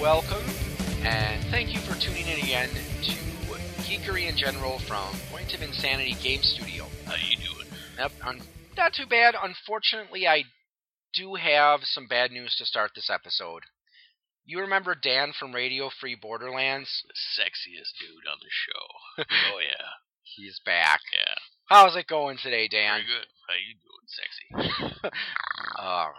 welcome, and thank you for tuning in again to Geekery in General from Point of Insanity Game Studio. How you doing? Yep, I'm not too bad. Unfortunately, I do have some bad news to start this episode. You remember Dan from Radio Free Borderlands? The sexiest dude on the show. oh yeah, He's back. yeah. How's it going today, Dan? Very good. How you doing, sexy? Uh,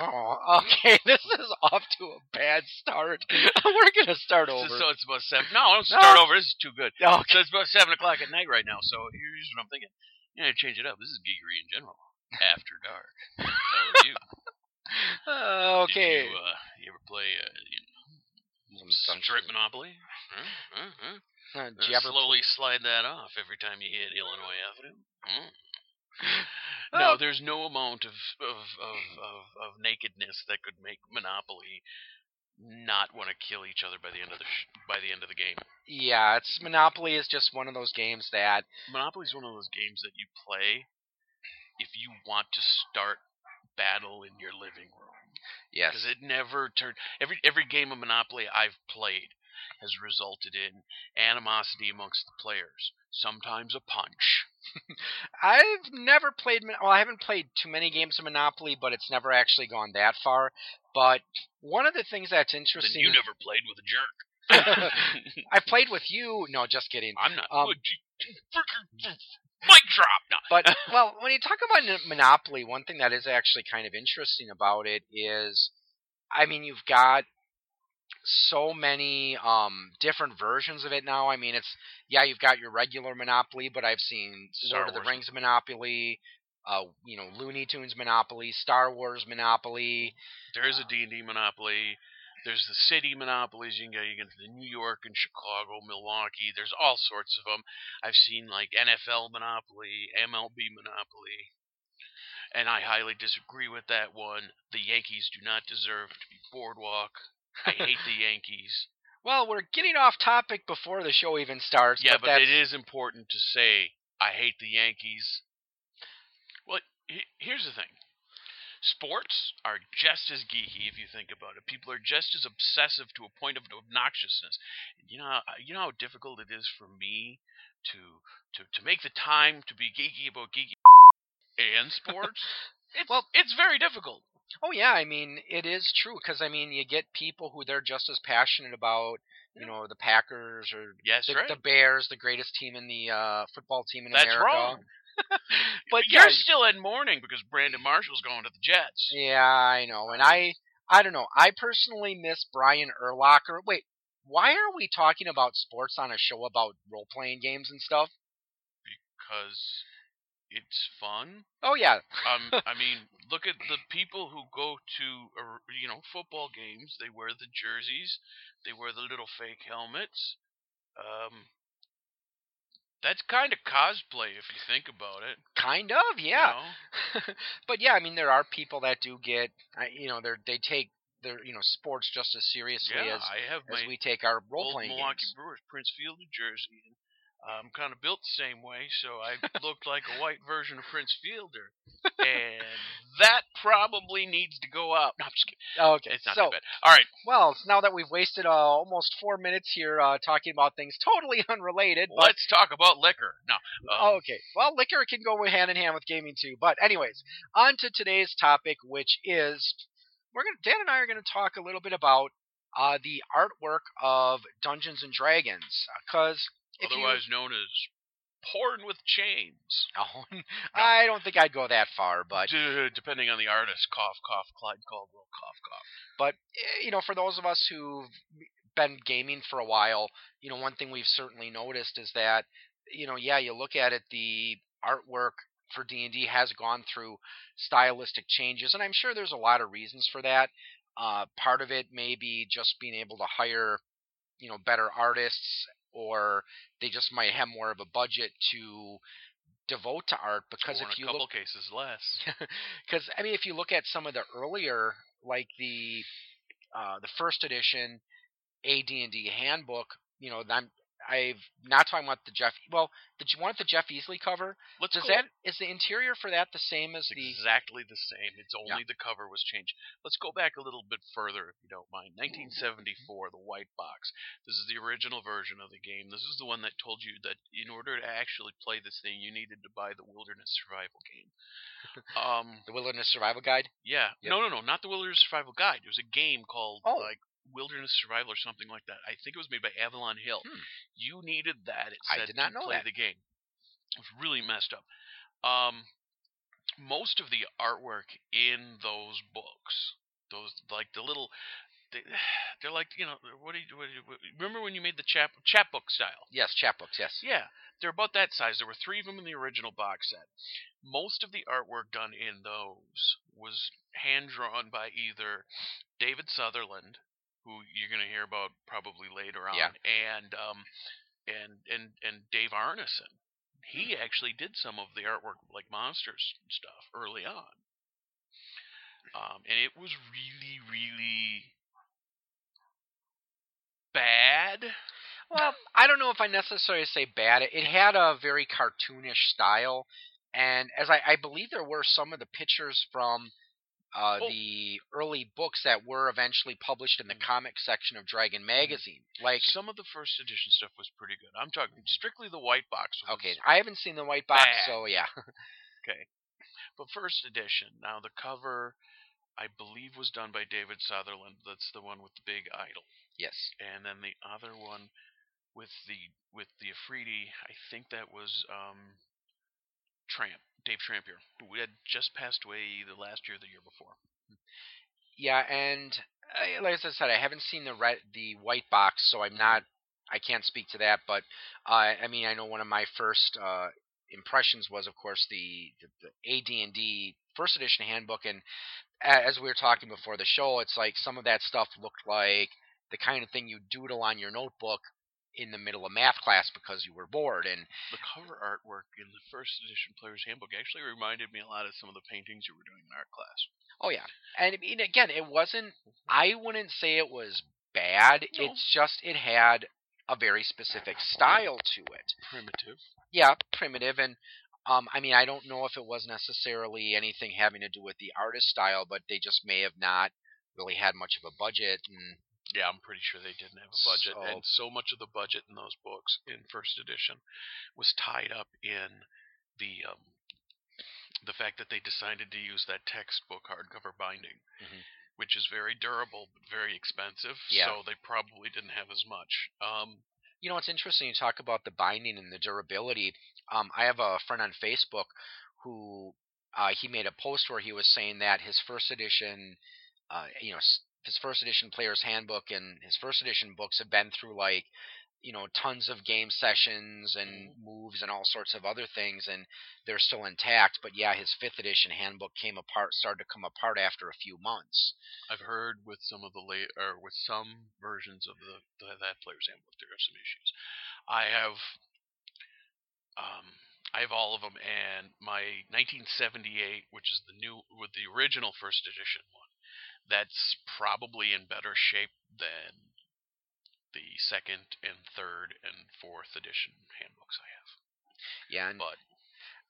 oh, okay, this is off to a bad start. We're gonna start over. So, so it's about seven. No, don't start No. over. This is too good. Okay. So it's about seven o'clock at night right now. So here's what I'm thinking. You know, change it up. This is geekery in general. After dark. So you. Uh, Did okay. You, uh, you ever play uh, you know, Some strip monopoly? Huh? Huh? Huh? Uh, Uh, do you ever slowly slide that off every time you hit Illinois Avenue. Hmm. No, oh. there's no amount of of, of, of of nakedness that could make Monopoly not want to kill each other by the end of the sh- by the end of the game. Yeah, it's Monopoly is just one of those games that Monopoly is one of those games that you play if you want to start battle in your living room yes. because it never turned every every game of Monopoly I've played has resulted in animosity amongst the players. Sometimes a punch. I've never played. Well, I haven't played too many games of Monopoly, but it's never actually gone that far. But one of the things that's Then interesting, you never played with a jerk. I've played with you. No, just kidding. I'm not. Um, Mic drop. No. But well, when you talk about Monopoly, one thing that is actually kind of interesting about it is, I mean, you've got so many um, different versions of it now. I mean, it's yeah, you've got your regular Monopoly, but I've seen Star Lord of the Wars. Rings Monopoly, uh, you know, Looney Tunes Monopoly, Star Wars Monopoly. there is a D&D Monopoly. There's the city monopolies. You can go. You get to the New York and Chicago, Milwaukee. There's all sorts of them. I've seen like NFL Monopoly, MLB Monopoly, and I highly disagree with that one. The Yankees do not deserve to be boardwalk. I hate the Yankees. Well, we're getting off topic before the show even starts. Yeah, but, but it is important to say I hate the Yankees. Well, he- here's the thing. Sports are just as geeky if you think about it. People are just as obsessive to a point of obnoxiousness. You know, how- you know how difficult it is for me to to to make the time to be geeky about geeky and sports. It's, Well- it's very difficult. Oh yeah, I mean it is true because I mean you get people who they're just as passionate about you know the Packers or Yes, the, right. the Bears, the greatest team in the uh, football team in That's America. wrong. But you're yeah, still in mourning because Brandon Marshall's going to the Jets. yeah, I know, and I I don't know. I personally miss Brian Urlacher. Wait, why are we talking about sports on a show about role playing games and stuff? because it's fun. Oh yeah, Um, I mean, look at the people who go to uh, you know football games. They wear the jerseys, they wear the little fake helmets. Um, that's kind of cosplay if you think about it. kind of, you yeah. know? but yeah, I mean there are people that do get, I- you know, they they take their you know sports just as seriously Yeah, as I have as we take our role playing Milwaukee games. Brewers Prince Field, New Jersey. I'm kind of built the same way, so I looked like a white version of Prince Fielder, and that probably needs to go up. No, I'm just kidding. Okay, It's not so too bad. All right, well, now that we've wasted uh, almost four minutes here uh, talking about things totally unrelated, but let's talk about liquor. No, um, okay, well, liquor can go hand in hand with gaming too. But anyways, on to today's topic, which is we're gonna Dan and I are gonna talk a little bit about uh, the artwork of Dungeons and Dragons, because if you- otherwise known as porn with chains. Oh, I don't think I'd go that far, but D- depending on the artist, cough, cough, Clyde Caldwell, cough, cough. but eh, you know, for those of us who've been gaming for a while, you know, one thing we've certainly noticed is that you know, yeah, you look at it, the artwork for D&D has gone through stylistic changes, and I'm sure there's a lot of reasons for that. Uh, part of it may be just being able to hire, you know, better artists, or they just might have more of a budget to devote to art. Because or if a you couple look, cases less. because I mean, if you look at some of the earlier, like the uh, the first edition AD&D handbook, you know, I'm I've not talking about the Jeff. Well, did you want the Jeff Easley cover? Let's Does go- that is the interior for that the same as It's the? exactly the same. It's only the cover was changed. Let's go back a little bit further, if you don't mind. 1974, the white box. This is the original version of the game. This is the one that told you that in order to actually play this thing, you needed to buy the Wilderness Survival game. Um, The Wilderness Survival Guide. yeah, Yep. no, no, no, not the Wilderness Survival Guide. It was a game called Oh. like Wilderness Survival or something like that. I think it was made by Avalon Hill. Hmm. You needed that. It I did not to know play that. the game. It was really messed up. Um, most of the artwork in those books, those like the little, they, they're like you know what do you, what do you what, remember when you made the chap chapbook style? Yes, chapbooks. Yes. Yeah, they're about that size. There were three of them in the original box set. Most of the artwork done in those was hand drawn by either David Sutherland, who you're going to hear about probably later on, Yeah. and um, and and and Dave Arneson. He actually did some of the artwork, like monsters and stuff, early on. Um, and it was really, really bad. Well, I don't know if I necessarily say bad. It had a very cartoonish style, and as I, I believe there were some of the pictures from uh, Oh. the early books that were eventually published in the comic section of Dragon magazine. Like, Some of the first edition stuff was pretty good. I'm talking strictly the white box. Was, okay, I haven't seen the white box, bad. so yeah. Okay, but first edition. Now the cover, I believe, was done by David Sutherland. That's the one with the big idol. yes. And then the other one with the with the efreeti, I think that was um, Tramp, Dave Trampier, who had just passed away the last year the year before. Yeah, and uh, like I said, I haven't seen the red, the white box, so I'm not, I can't speak to that. But uh, I mean, I know one of my first uh, impressions was, of course, the the, the AD&D first edition handbook, and as we were talking before the show, it's like some of that stuff looked like the kind of thing you doodle on your notebook in the middle of math class because you were bored, and The cover artwork in the first edition Player's Handbook actually reminded me a lot of some of the paintings you were doing in art class. Oh yeah, and I mean again, it wasn't. I wouldn't say it was bad. No. It's just it had a very specific style to it. Primitive. Yeah, primitive, and um, I mean I don't know if it was necessarily anything having to do with the artist style, but they just may have not really had much of a budget, and Yeah, I'm pretty sure they didn't have a budget, So- and so much of the budget in those books in first edition was tied up in the um, the fact that they decided to use that textbook hardcover binding, Mhm. which is very durable but very expensive. Yeah. So they probably didn't have as much. Um, You know, it's interesting you talk about the binding and the durability. Um, I have a friend on Facebook who uh, he made a post where he was saying that his first edition, uh, you know, his first edition player's handbook and his first edition books have been through like, you know, tons of game sessions and moves and all sorts of other things, and they're still intact. But yeah, his fifth edition handbook came apart, started to come apart after a few months. I've heard with some of the late or with some versions of the, the that player's handbook there are some issues. I have um I have all of them and my 1978 which is the new with the original first edition one that's probably in better shape than the second and third and fourth edition handbooks I have. Yeah, and But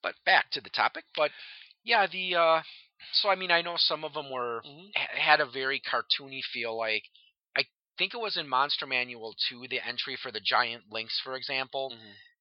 but back to the topic. But yeah, the uh, so I mean, I know some of them were ha- had a very cartoony feel. Like I think it was in Monster Manual 2, the entry for the giant lynx, for example.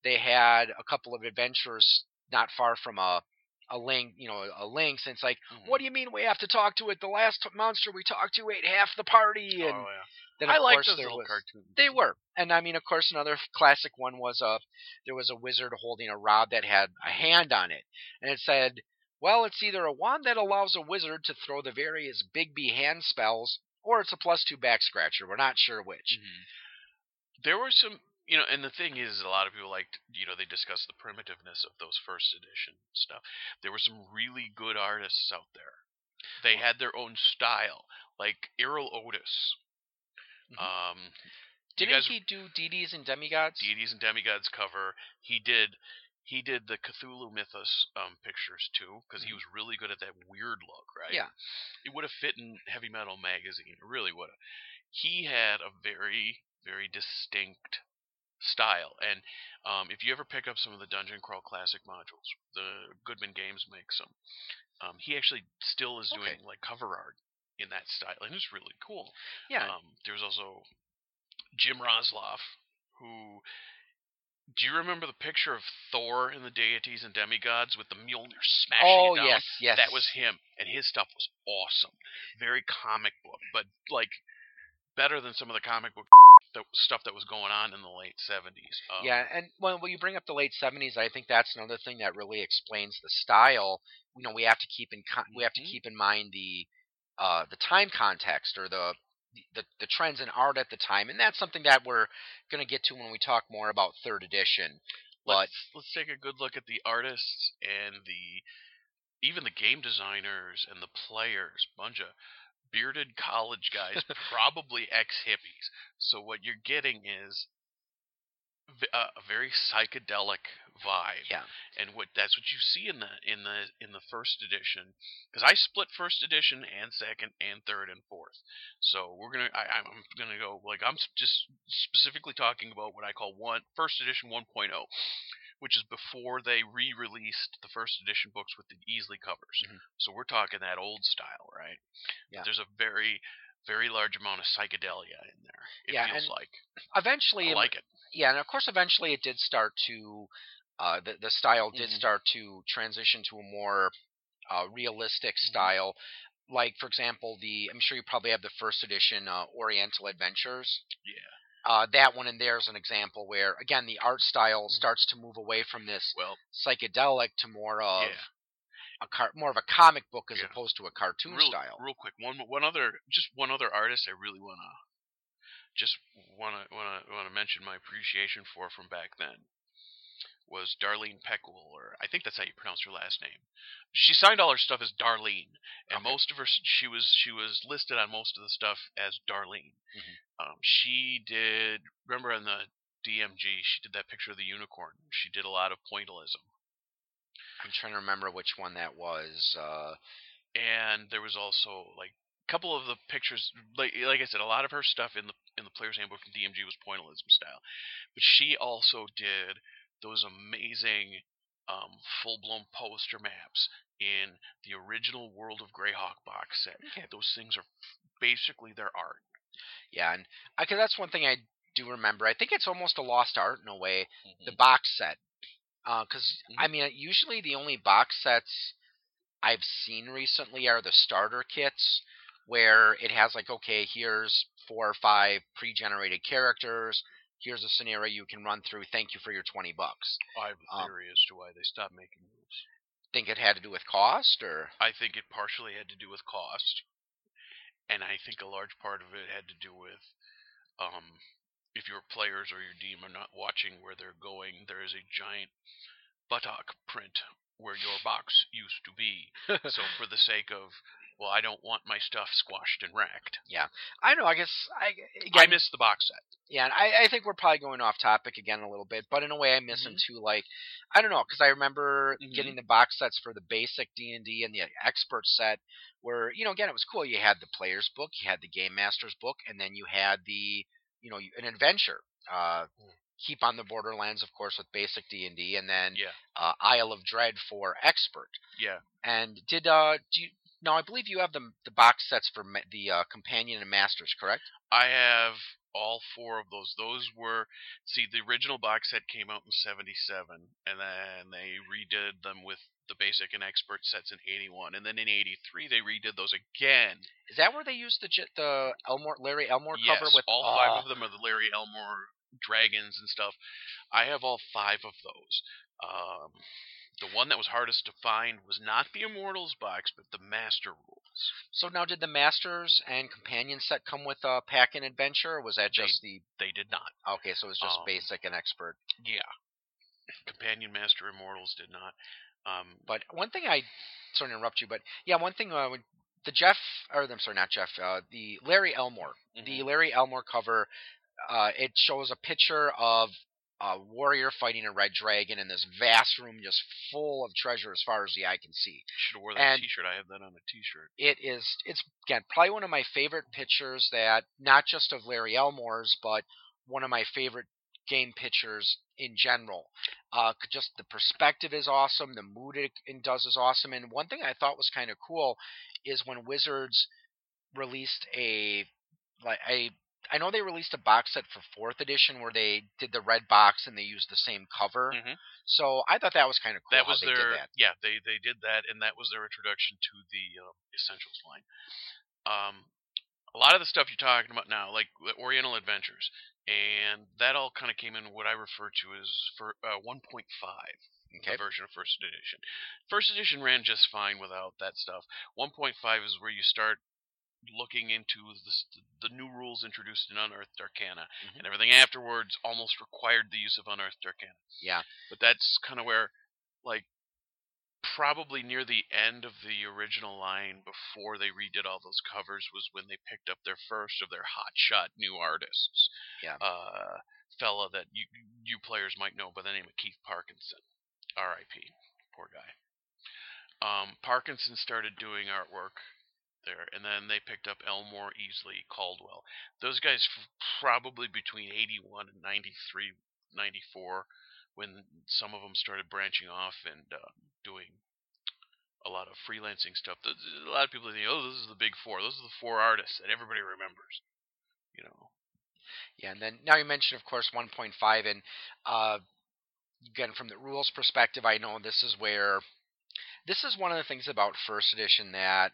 They had a couple of adventures not far from a a link, you know, a and it's like, what do you mean we have to talk to it? The last monster we talked to ate half the party, and oh yeah. then I of like course those there little was, cartoons. they were, and I mean, of course, another classic one was a there was a wizard holding a rod that had a hand on it, and it said, "Well, it's either a wand that allows a wizard to throw the various Bigby hand spells, or it's a plus two back scratcher. We're not sure which." Mhm. There were some, you know, and the thing is, a lot of people liked, you know, they discussed the primitiveness of those first edition stuff. There were some really good artists out there. They had their own style, like Erol Otus. Mhm. Um, Didn't guys- he do deities and demigods? Deities and Demigods cover. He did. He did the Cthulhu Mythos um, pictures too, because he was really good at that weird look, right? Mm-hmm. Yeah. It would have fit in Heavy Metal magazine. It really would have. He had a very, very distinct style. And um, if you ever pick up some of the Dungeon Crawl Classic modules, the Goodman Games makes them. Um, he actually still is doing Okay. like cover art in that style, and it's really cool. Yeah. Um, there's also Jim Roslof, who. Do you remember the picture of Thor and the deities and demigods with the Mjolnir smashing oh down? yes, yes. That was him, and his stuff was awesome. Very comic book, but like better than some of the comic book that, stuff that was going on in the late seventies. Um, Yeah, and when, when you bring up the late seventies, I think that's another thing that really explains the style. You know, we have to keep in con- we have to Mhm. keep in mind the uh, the time context or the, the the trends in art at the time, and that's something that we're going to get to when we talk more about third edition. But let's let's take a good look at the artists and the even the game designers and the players. Of bearded college guys, probably ex hippies. So what you're getting is a, a very psychedelic vibe. yeah, and what that's what you see in the in the in the first edition because I split first edition and second and third and fourth. So we're gonna I, I'm gonna go like I'm just specifically talking about what I call one first edition 1.0, which is before they re-released the first edition books with the Easley covers. Mhm. So we're talking that old style, right? Yeah. There's a very very large amount of psychedelia in there. It Yeah, feels like eventually, I like it. yeah, and of course, eventually it did start to uh, the the style did Mhm. start to transition to a more uh, realistic Mm-hmm. style. Like for example, the I'm sure you probably have the first edition uh, Oriental Adventures. Yeah. Uh, that one in there is an example where again the art style Mhm. starts to move away from this Well, psychedelic to more of yeah. A car- more of a comic book as Yeah. opposed to a cartoon real, style. Real quick, one one other, just one other artist I really wanna, just wanna wanna wanna mention my appreciation for from back then was Darlene Pekul, or I think that's how you pronounce her last name. She signed all her stuff as Darlene, and Okay. most of her she was she was listed on most of the stuff as Darlene. Mhm. Um, she did remember on the DMG she did that picture of the unicorn. She did a lot of pointillism. I'm trying to remember which one that was. Uh, and there was also like a couple of the pictures like like I said a lot of her stuff in the in the player's handbook from DMG was pointillism style but she also did those amazing um, full-blown poster maps in the original World of Greyhawk box set Okay. those things are basically their art yeah, and because that's one thing I do remember. I think it's almost a lost art in a way. Mm-hmm. the box set. Because Mhm. I mean, usually the only box sets I've seen recently are the starter kits, where it has like, okay, here's four or five pre-generated characters. Here's a scenario you can run through. Thank you for your twenty bucks. I have a Um, as to why they stopped making those Think it had to do with cost, or I think it partially had to do with cost, and I think a large part of it had to do with um, if your players or your team are not watching where they're going. There is a giant buttock print where your box used to be. so for the sake of well, I don't want my stuff squashed and wrecked. Yeah. I know. I guess I I miss the box set. Yeah, and I, I think we're probably going off topic again a little bit, but in a way I miss them Mm-hmm. too. Like, I don't know, because I remember Mhm. getting the box sets for the basic D and D and the expert set, where you know again it was cool. You had the player's book, you had the game master's book, and then you had the you know an adventure. Uh, Mm. Keep on the Borderlands, of course, with basic D and D, and then Yeah, uh, Isle of Dread for expert. yeah. And did uh do you? No, I believe you have the the box sets for ma- the uh, companion and masters, correct? I have all four of those. Those were see the original box set came out in '77, and then they redid them with the basic and expert sets in '81, and then in '83 they redid those again. Is that where they used the the Elmore Larry Elmore yes, cover with all five uh, of them are the Larry Elmore dragons and stuff. I have all five of those. Um, the one that was hardest to find was not the Immortals box, but the Master Rules. So now, did the Masters and Companion set come with a pack and adventure, or was that They- just the? They did not. Okay, so it was just um, basic and expert. Yeah. Companion Master Immortals did not. Um, But one thing I, sorry to interrupt you, but yeah, one thing uh, the Jeff, or I'm sorry, not Jeff, uh, the Larry Elmore, Mm-hmm. the Larry Elmore cover, uh, it shows a picture of a warrior fighting a red dragon in this vast room just full of treasure as far as the eye can see. should have wore that and- T-shirt. I have that on a T-shirt. it is it's again probably one of my favorite pictures that not just of Larry Elmore's but one of my favorite game pictures in general. Uh, just the perspective is awesome. The mood it, it does is awesome. And one thing I thought was kind of cool is when Wizards released a like a I know they released a box set for fourth edition where they did the red box and they used the same cover. Mhm. So I thought that was kind of cool. that was their that. yeah they they did that and that was their introduction to the um, essentials line um a lot of the stuff you're talking about now like the oriental adventures and that all kind of came in what i refer to as for uh, 1.5 Okay. version of first edition first edition ran just fine without that stuff 1.5 is where you start looking into the, the new rules introduced in unearthed arcana Mhm. and everything afterwards almost required the use of unearthed arcana Yeah. but that's kind of where like probably near the end of the original line before they redid all those covers was when they picked up their first of their hotshot new artists Yeah. uh fella that you you players might know by the name of Keith Parkinson. RIP poor guy. Um Parkinson started doing artwork there and then they picked up Elmore Easley Caldwell. Those guys f- probably between 81 and 93 94 when some of them started branching off and uh, doing a lot of freelancing stuff. A lot of people think, "Oh, this is the big four. Those are the four artists that everybody remembers." You know, Yeah, and then now you mentioned, of course, 1.5, and uh, again, from the rules perspective, I know this is where this is one of the things about first edition that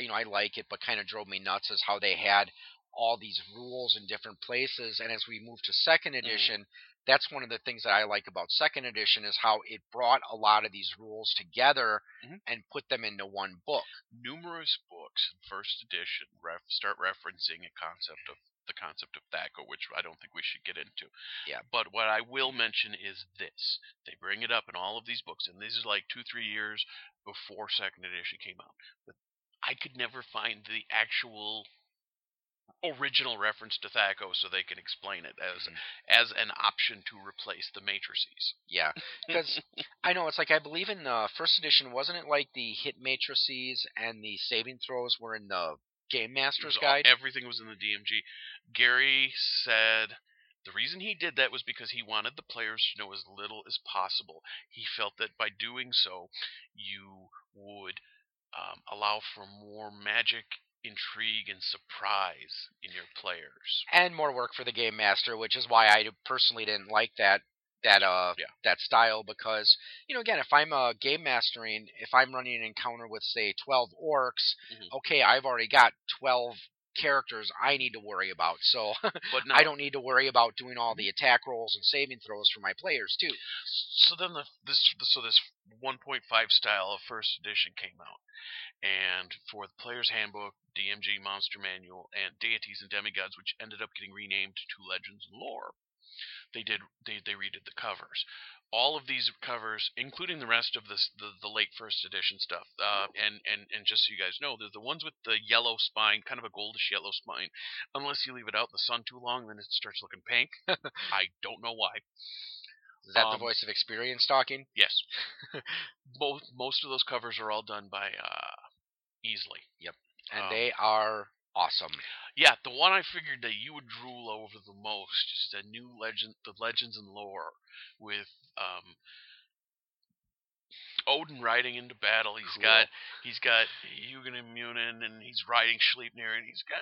you know I like it, but kind of drove me nuts is how they had all these rules in different places, and as we move to second edition. That's one of the things that I like about second edition is how it brought a lot of these rules together Mhm. and put them into one book. numerous books in first edition ref- start referencing a concept of the concept of THACO, which I don't think we should get into. Yeah. But what I will mention is this: they bring it up in all of these books, and this is like two, three years before second edition came out. But I could never find the actual original reference to THACO, so they can explain it as Mhm. as an option to replace the matrices. Yeah, because I know it's like I believe in the first edition, wasn't it like the hit matrices and the saving throws were in the Game Master's all- Guide? Everything was in the DMG. Gary said the reason he did that was because he wanted the players to know as little as possible. He felt that by doing so, you would um, allow for more magic, intrigue, and surprise in your players. and more work for the Game Master, which is why I personally didn't like that that uh Yeah. that style because you know again if I'm a game mastering if I'm running an encounter with say 12 orcs Mhm. okay I've already got 12 characters I need to worry about so But no, I don't need to worry about doing all the attack rolls and saving throws for my players too so then the this so this 1.5 style of first edition came out and for the player's handbook dmg monster manual and deities and demigods which ended up getting renamed to legends and lore they did they, they redid the covers. All of these covers including the rest of this the, the late first edition stuff uh, and, and and just so you guys know they're the ones with the yellow spine kind of a goldish yellow spine. Unless you leave it out in the sun too long then it starts looking pink. I don't know why. Is that the Um, voice of experience talking? Yes. most most of those covers are all done by uh, Easley. Yep. And Um, they are awesome Yeah, the one I figured that you would drool over the most is the new legend, the Legends and Lore, with um, Odin riding into battle. He's Cool. got he's got Hugin and Munin, and he's riding Sleipnir, and he's got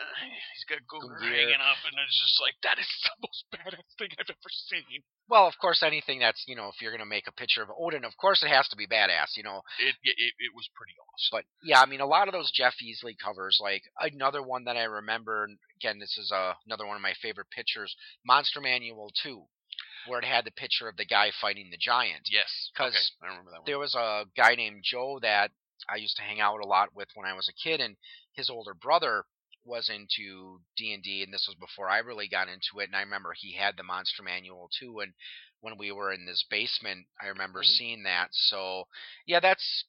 he's got Gungnir hanging up, and it's just like that is the most badass thing I've ever seen. Well, of course, anything that's you know, if you're gonna make a picture of Odin, of course it has to be badass, you know. It it, it, was pretty awesome. But yeah, I mean, a lot of those Jeff Easley covers, like another one that I remember. and Again, this is uh, another one of my favorite pictures, Monster Manual Two, where it had the picture of the guy fighting the giant. yes, 'Cause okay, I remember that one. There was a guy named Joe that I used to hang out a lot with when I was a kid, and his older brother was into D and D, and this was before I really got into it. And I remember he had the Monster Manual too, and when we were in this basement, I remember Mhm. seeing that. So yeah, that's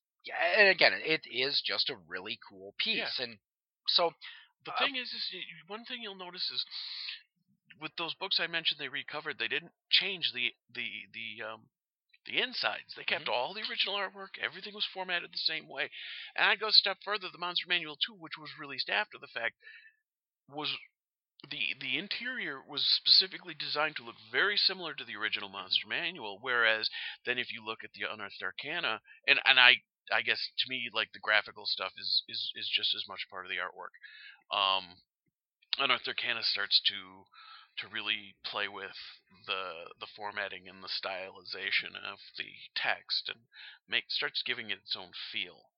and again, it is just a really cool piece, and so The Uh, thing is, is one thing you'll notice is with those books I mentioned they recovered, they didn't change the the the um the insides. They kept all the original artwork. Everything was formatted the same way. And I go a step further. The Monster Manual 2, which was released after the fact, was the the interior was specifically designed to look very similar to the original Monster Manual. Whereas then, if you look at the Unearthed Arcana, and and I I guess to me like the graphical stuff is is is just as much part of the artwork. Um, Unearthed Arcana starts to to really play with the the formatting and the stylization of the text and make starts giving it its own feel.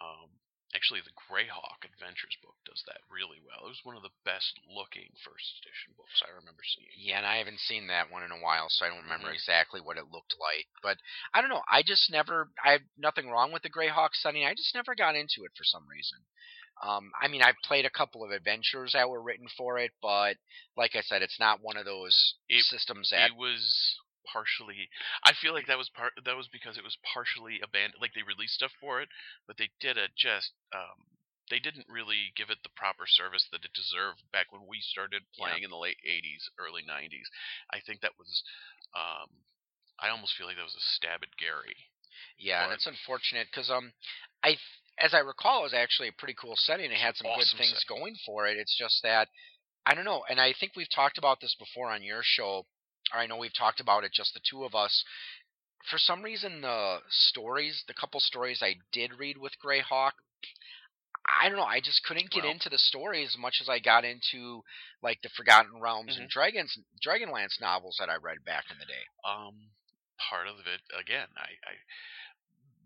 Um, actually, the Greyhawk Adventures book does that really well. It was one of the best looking first edition books I remember seeing. Yeah, and I haven't seen that one in a while, so I don't remember Mhm. exactly what it looked like. But I don't know. I just never. I have nothing wrong with the Greyhawk setting. I just never got into it for some reason. Um, I mean, I've played a couple of adventures that were written for it, but like I said, it's not one of those It- systems that. It was partially. I feel like that was part. That was because it was partially abandoned. Like they released stuff for it, but they did it just. Um, they didn't really give it the proper service that it deserved back when we started Yeah. playing in the late '80s, early '90s. I think that was. Um, I almost feel like that was a stab at Gary. Yeah, and it's unfortunate because um, I as I recall, it was actually a pretty cool setting. It had some Awesome good things setting. going for it. It's just that I don't know, and I think we've talked about this before on your show, or I know we've talked about it just the two of us. For some reason, the stories, the couple stories I did read with Greyhawk, I don't know. I just couldn't get Well- into the story as much as I got into like the Forgotten Realms Mm-hmm. and Dragons, Dragonlance novels that I read back in the day. um part of it again i i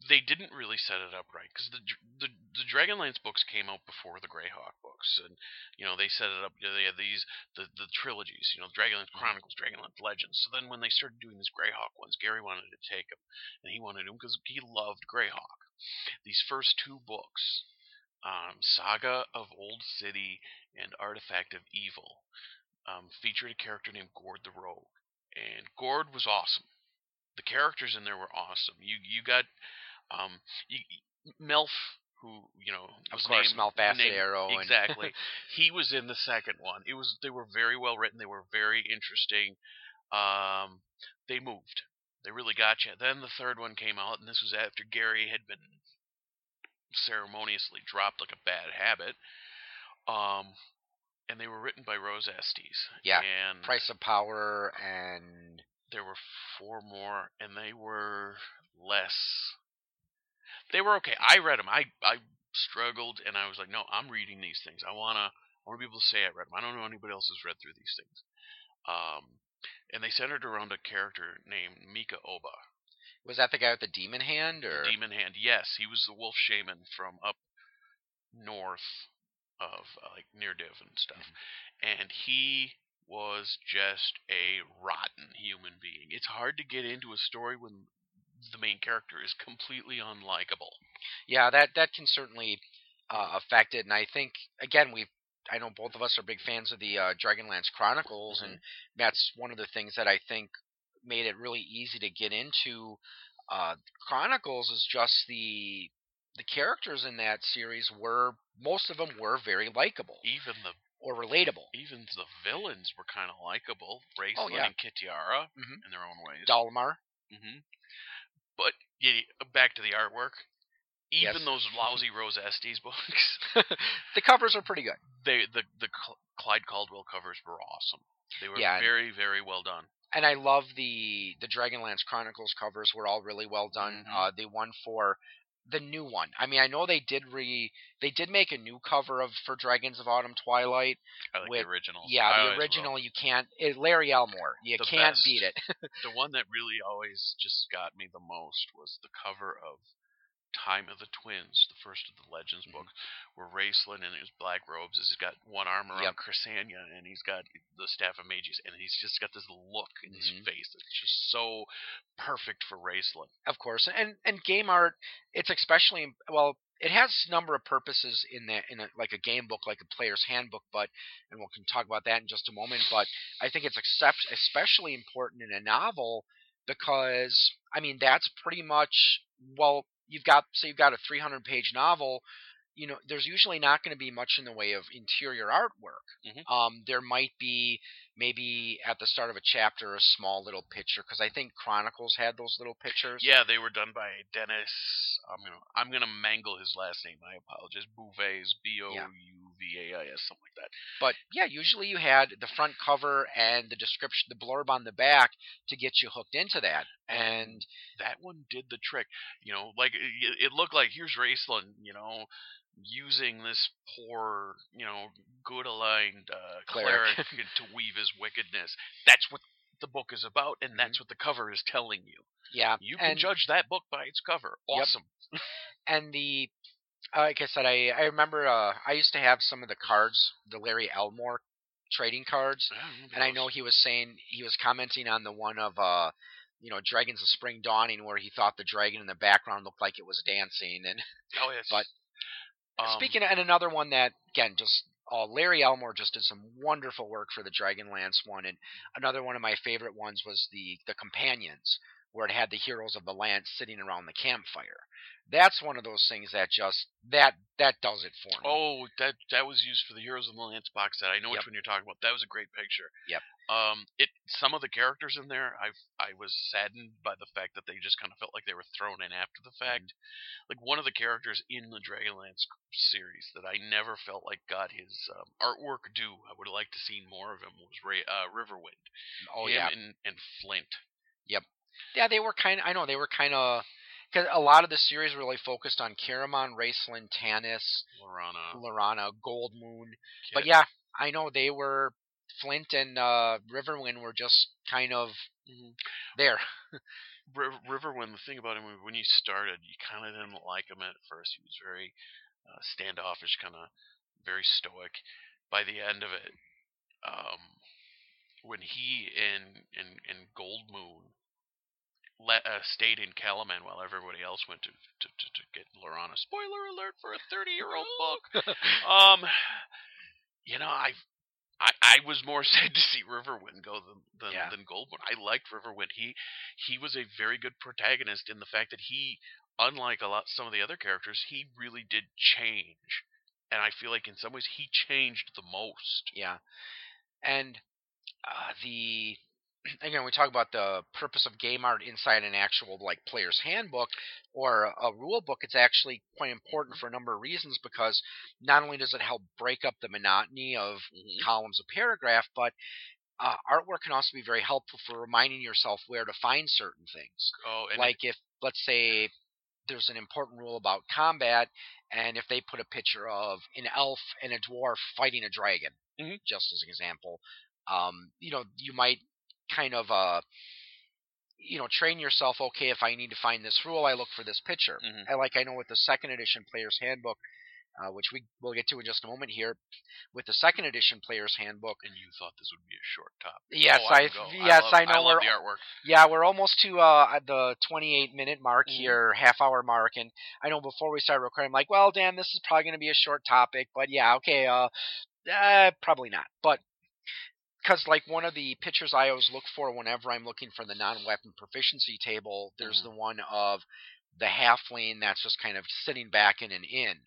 they didn't really set it up right because the, the the Dragonlance books came out before the Greyhawk books, and you know they set it up. You know, they had these the the trilogies, you know, Dragonlance Chronicles, Dragonlance Legends. So then when they started doing these Greyhawk ones, Gary wanted to take them, and he wanted them because he loved Greyhawk. These first two books, um, Saga of Old City and Artifact of Evil, um, featured a character named Gord the Rogue, and Gord was awesome. The characters in there were awesome. You you got um, you, Melf, who you know Of course, named, Malfacet named- Arrow exactly. he was in the second one. It was they were very well written. They were very interesting. Um, they moved. They really got you. Then the third one came out, and this was after Gary had been ceremoniously dropped like a bad habit. Um, and they were written by Rose Estes. Yeah, and Price of Power and there were four more, and they were less. They were okay. I read them. I I struggled, and I was like, no, I'm reading these things. I wanna I want to be able to say I read them. I don't know anybody else who's read through these things. Um, and they centered around a character named Mika Oba, was that the guy with the demon hand or the Demon Hand. Yes, he was the wolf shaman from up north of uh, like near Div and stuff, and he was just a rotten human being. It's hard to get into a story when the main character is completely unlikable. Yeah, that that can certainly uh, affect it, and I think again we. I know both of us are big fans of the uh, Dragonlance Chronicles, and that's one of the things that I think made it really easy to get into. Uh, Chronicles is just the the characters in that series were most of them were very likable Even the or relatable. even the villains were kind of likable. Raistlin Oh, yeah. and Kitiara Mhm. in their own ways. Dalmar, hmm But yeah, back to the artwork. Even Yes. those lousy Rose Estes books, the covers are pretty good. they the the Cl- Clyde Caldwell covers were awesome. They were Yeah, very very well done. and I love the the Dragonlance Chronicles covers were all really well done. Mhm. Uh, the one for the new one. I mean, I know they did re they did make a new cover of for Dragons of Autumn Twilight. I like with- the original. Yeah, I the always will. original you can't. It, Larry Elmore, you The can't best. beat it. The one that really always just got me the most was the cover of Time of the Twins, the first of the Legends Mm-hmm. books, where Raistlin in his black robes has got one arm around Yep. Chrysania, and he's got the Staff of Mages, and he's just got this look in Mhm. his face that's just so perfect for Raistlin. of course, and and game art. It's especially well. It has a number of purposes in that in a, like a game book, like a player's handbook. But and we can talk about that in just a moment. But I think it's except, especially important in a novel because I mean that's pretty much well you've got so you've got a 300 page novel. You know, there's usually not going to be much in the way of interior artwork. Mhm. Um, there might be maybe at the start of a chapter a small little picture because I think Chronicles had those little pictures. Yeah, they were done by Dennis. I'm gonna I'm gonna mangle his last name. I apologize. Bouvet, B O U VAIS, something like that. But yeah, usually you had the front cover and the description, the blurb on the back to get you hooked into that. And that one did the trick. You know, like it, it looked like here's Raistlin, you know, using this poor, you know, good aligned uh, cleric, Cleric. to weave his wickedness. That's what the book is about, and Mhm. that's what the cover is telling you. yeah, You can and, judge that book by its cover. Yep. Awesome. and the like I said, I I remember uh, I used to have some of the cards, the Larry Elmore trading cards, and I know he was saying he was commenting on the one of uh you know Dragons of Spring Dawning where he thought the dragon in the background looked like it was dancing and Oh yes. but- um, speaking of, and another one that again just uh, Larry Elmore just did some wonderful work for the Dragonlance one and another one of my favorite ones was the the companions where it had the heroes of the land sitting around the campfire. That's one of those things that just that that does it for me. Oh, that that was used for the Heroes of the Lance box set. I know which one you're talking about. That was a great picture. Yep. Um, it some of the characters in there, I I was saddened by the fact that they just kind of felt like they were thrown in after the fact. Like one of the characters in the Dragonlance series that I never felt like got his um, artwork due. I would have liked to seen more of him. Was Ray, uh, Riverwind. oh him yeah. and, and Flint. Yeah, they were kind. I know they were kind of because a lot of the series really focused on Caramon, Raistlin, Tanis, Laurana. Laurana, Gold Moon. But yeah, I know they were Flint and uh, Riverwind were just kind of Mhm. there. Riv- Riverwind, the thing about him when you started, you kind of didn't like him at first. He was very uh, standoffish, kind of very stoic. By the end of it, um, when he and and and Goldmoon let, uh, stayed in Kalaman while everybody else went to to, to, to get Laurana. Spoiler alert for a thirty-year-old book. Um, you know, I, I, I was more sad to see Riverwind go than than, Yeah. than Goldmoon. I liked Riverwind. He, he was a very good protagonist in the fact that he, unlike a lot some of the other characters, he really did change, and I feel like in some ways he changed the most. yeah, and uh, the again we talk about the purpose of game art inside an actual like player's handbook or a rule book. It's actually quite important for a number of reasons because not only does it help break up the monotony of columns of paragraph, but uh, artwork can also be very helpful for reminding yourself where to find certain things. Oh, and like if let's say there's an important rule about combat, and if they put a picture of an elf and a dwarf fighting a dragon, Mhm. just as an example, um, you know, you might kind of uh, you know, train yourself. Okay, if I need to find this rule, I look for this picture. Mhm. And like I know with the second edition Player's Handbook, uh, which we will get to in just a moment here, with the second edition Player's Handbook. and you thought this would be a short top. Yes, oh, I, go. yes love, I know I love we're the artwork. yeah, we're almost to uh, the 28 minute mark Mhm. here, half hour mark, and I know before we start recording, I'm like, well, Dan, this is probably going to be a short topic, but yeah, okay, uh, uh probably not, but because like one of the pictures I always look for whenever I'm looking for the non-weapon proficiency table, there's Mhm. the one of the halfling that's just kind of sitting back in an inn.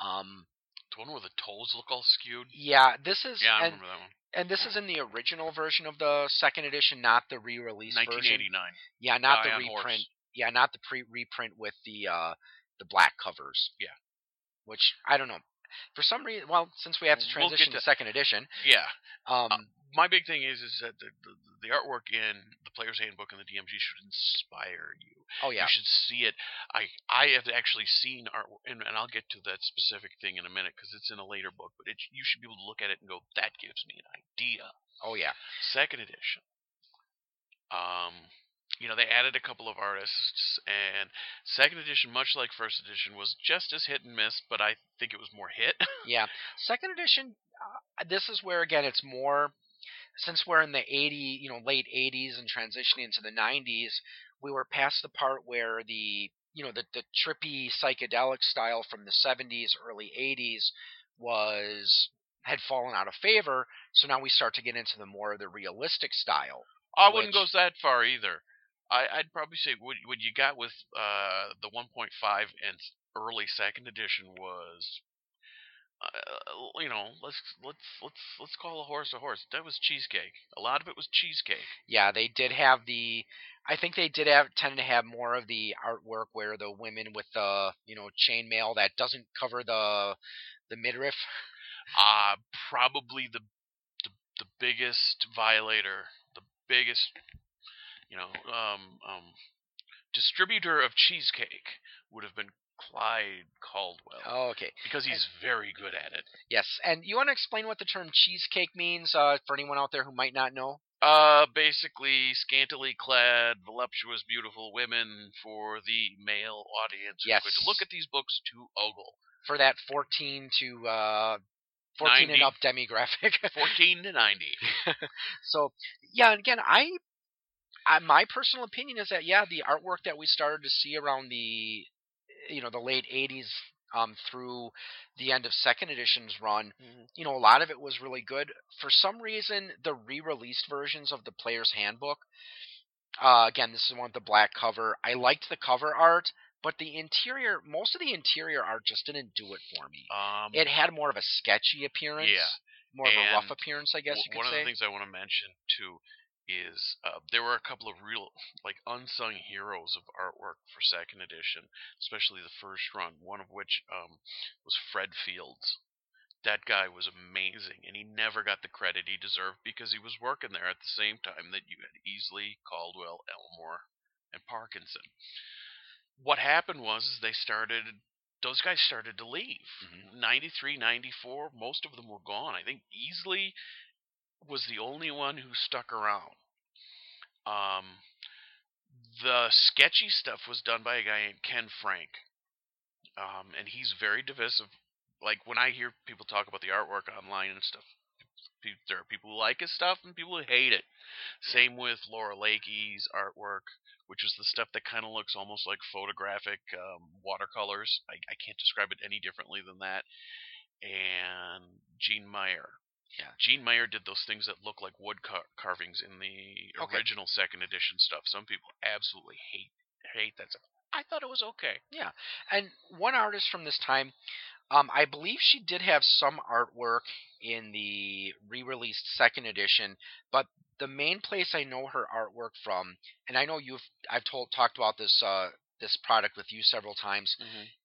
Um, The one where the toes look all skewed. yeah, this is Yeah, I and, remember that one. and this is in the original version of the second edition, not the re-release version. 1989. Yeah, not Guy the reprint. Yeah, not the pre reprint with the uh the black covers. Yeah. Which I don't know. For some reason, well, since we have to We'll transition to to- second edition, Yeah. um, my big thing is is that the, the, the artwork in the player's handbook and the DMG should inspire you. oh yeah, You should see it. I I have actually seen art, and, and I'll get to that specific thing in a minute because it's in a later book. But it, you should be able to look at it and go, that gives me an idea. oh yeah, Second edition. Um, you know, they added a couple of artists, and second edition, much like first edition, was just as hit and miss. But I think it was more hit. yeah. Second edition, uh, this is where again it's more. Since we're in the 80, you know, late 80s and transitioning into the 90s, we were past the part where the you know the the trippy psychedelic style from the 70s, early 80s was had fallen out of favor. So now we start to get into the more of the realistic style. I wouldn't Which- go that far either. I, I'd probably say what what you got with uh, the 1.5 and early second edition was, uh, you know, let's let's let's let's call a horse a horse. That was cheesecake. A lot of it was cheesecake. Yeah, they did have the. I think they did have tend to have more of the artwork where the women with the you know chainmail that doesn't cover the the midriff. uh probably the, the the biggest violator, the biggest, you know, um, um, distributor of cheesecake would have been Clyde Caldwell Oh, okay. because he's very good at it. Yes, and you want to explain what the term cheesecake means uh, for anyone out there who might not know? Uh, basically, scantily clad, voluptuous, beautiful women for the male audience who's Yes. going to look at these books to ogle. For that 14 to uh, 14 and up demographic. 14 to 90. so yeah, and again, I, I my personal opinion is that yeah, the artwork that we started to see around the, you know, the late '80s um, through the end of second edition's run, you know, a lot of it was really good. For some reason, the re-released versions of the Player's Handbook. Uh, again, this is one with the black cover. I liked the cover art, but the interior, most of the interior art just didn't do it for me. Um, It had more of a sketchy appearance, Yeah. more of a rough appearance, I guess w- you could one say. of the things I want to mention too is uh, there were a couple of real like unsung heroes of artwork for second edition, especially the first run. One of which um, was Fred Fields. That guy was amazing, and he never got the credit he deserved because he was working there at the same time that you had Easley, Caldwell, Elmore, and Parkinson. What happened was is they started those guys started to leave. Mhm. 93, 94, most of them were gone. I think Easley was the only one who stuck around. Um, the sketchy stuff was done by a guy named Ken Frank, um, and he's very divisive. Like when I hear people talk about the artwork online and stuff, there are people who like his stuff and people who hate it. Same with Laura Lakey's artwork, which is the stuff that kind of looks almost like photographic um, watercolors. I, I can't describe it any differently than that. And Gene Meyer. Yeah. Gene Meyer did those things that look like wood car- carvings in the Okay. original second edition stuff. Some people absolutely hate hate that stuff. I thought it was okay. Yeah, and one artist from this time, um, I believe she did have some artwork in the re-released second edition, but the main place I know her artwork from, and I know you've I've told talked about this uh, this product with you several times,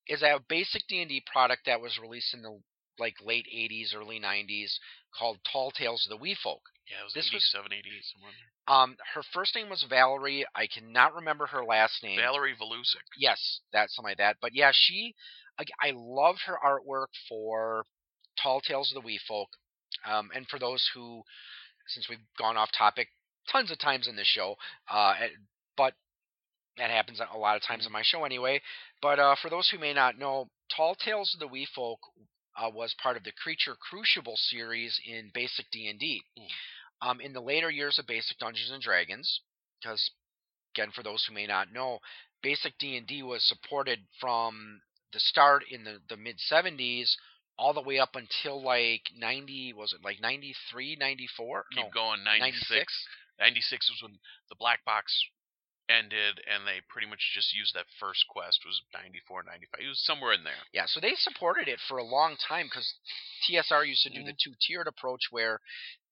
is a basic D and D product that was released in the like late '80s, early '90s, called Tall Tales of the Wee Folk. Yeah, it was This was- 87, 88, somewhere. Um, her first name was Valerie. I cannot remember her last name. Valerie Valusek. yes, that's something like that. But yeah, she, I, I loved her artwork for Tall Tales of the Wee Folk. Um, and for those who, since we've gone off topic tons of times in this show, uh, eh, but that happens a lot of times in my show anyway. But uh, for those who may not know, Tall Tales of the Wee Folk uh, was part of the Creature Crucible series in Basic D and D. Mm. Um, in the later years of Basic Dungeons and Dragons, because again, for those who may not know, Basic D and D was supported from the start in the, the mid '70s all the way up until like 90 was it like 93 94 Keep no going. 96. 96 96 was when the black box ended, and they pretty much just used that first quest. Was 94, 95. It was somewhere in there. Yeah, so they supported it for a long time because TSR used to do the Mm-hmm. two tiered approach where,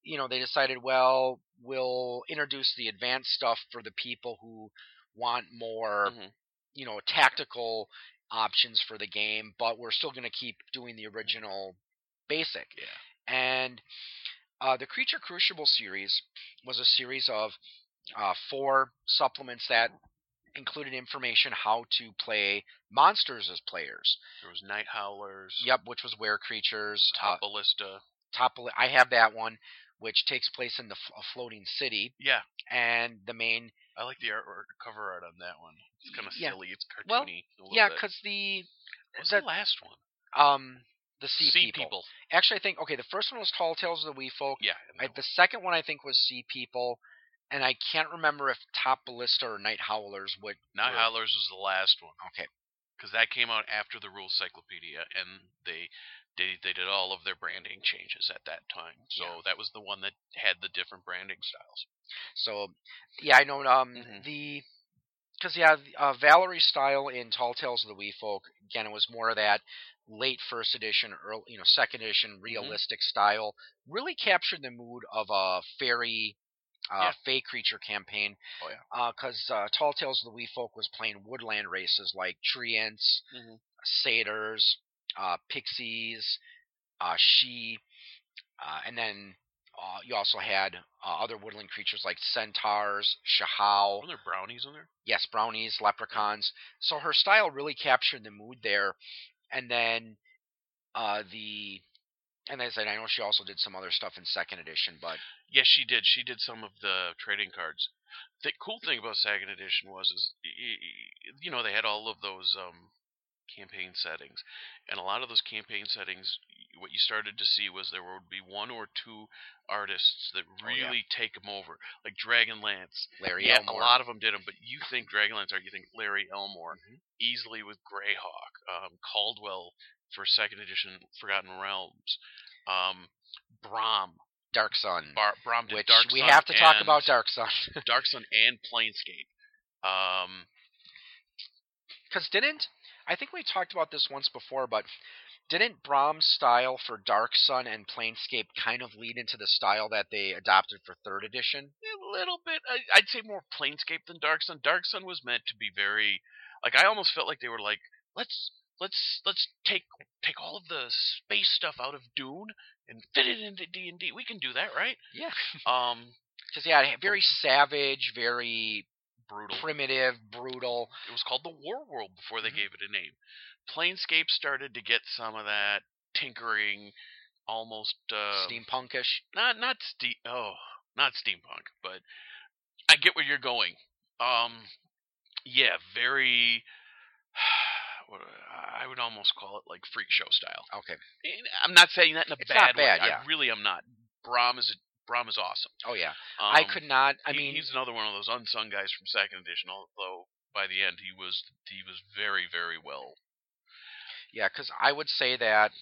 you know, they decided, well, we'll introduce the advanced stuff for the people who want more, Mhm. you know, tactical options for the game, but we're still going to keep doing the original basic. Yeah. And uh, the Creature Crucible series was a series of uh, four supplements that included information how to play monsters as players. There was Night Howlers. Yep, which was where creatures. Uh, Top Ballista. top. I have that one, which takes place in the f- a floating city, Yeah. and the main. I like the artwork, cover art on that one. It's kind of Yeah. silly. It's cartoony. Well, Yeah, because the What's the- the last one? um the sea, Sea people. Actually, I think okay. The first one was Tall Tales of the Wee Folk. Yeah. I, the second one I think was Sea People, and I can't remember if Top Ballista or Night Howlers would. Night were- Howlers was the last one Okay. because that came out after the Rule Cyclopedia, and they they they did all of their branding changes at that time. So Yeah. that was the one that had the different branding styles. So, yeah, I know um Mhm. the because yeah, uh, Valerie's style in Tall Tales of the Wee Folk again, it was more of that late first edition, early you know second edition Mm-hmm. realistic style. Really captured the mood of a fairy. Uh, Yeah. Fey creature campaign. Oh, yeah. Because uh, Tall Tales of the Wee Folk was playing woodland races like treants, Mhm. satyrs, uh, pixies, uh, she, uh, and then uh, you also had uh, other woodland creatures like centaurs, hsiao. Were there brownies in there? Yes, brownies, leprechauns. So her style really captured the mood there. And then uh, the and as I said, I know she also did some other stuff in second edition, but Yes, she did. She did some of the trading cards. The cool thing about second edition was, is you know, they had all of those um, campaign settings, and a lot of those campaign settings, what you started to see was there would be one or two artists that Oh, yeah. really take them over, like Dragonlance. Larry yeah, Elmore. a lot of them did them, but you think Dragonlance, or you think Larry Elmore, Mhm. Easley with Greyhawk, um, Caldwell for second edition Forgotten Realms, um, Brom. Dark Sun, Bar- Brom did which Dark we Sun have to talk about Dark Sun Dark Sun and Planescape. Um, because didn't I think we talked about this once before, but didn't Brom's style for Dark Sun and Planescape kind of lead into the style that they adopted for third edition? a little bit. I, I'd say more Planescape than Dark Sun. Dark Sun was meant to be very, like I almost felt like they were like, let's let's let's take take all of the space stuff out of Dune and fit it into D and D. We can do that, right? Yeah, Um, because yeah, very savage, very brutal. primitive, brutal. It was called the War World before they Mhm. gave it a name. Planescape started to get some of that tinkering, almost uh, steampunkish. not not ste- oh not steampunk, but I get where you're going. Um, yeah, very. What I would almost call it like freak show style. Okay. And I'm not saying that in a It's bad, not bad, way. yeah. I really am not. Brom is a Brom is awesome. Oh yeah, Um, I could not. I he- mean, he's another one of those unsung guys from second edition. Although by the end he was he was very very well. Yeah, because I would say that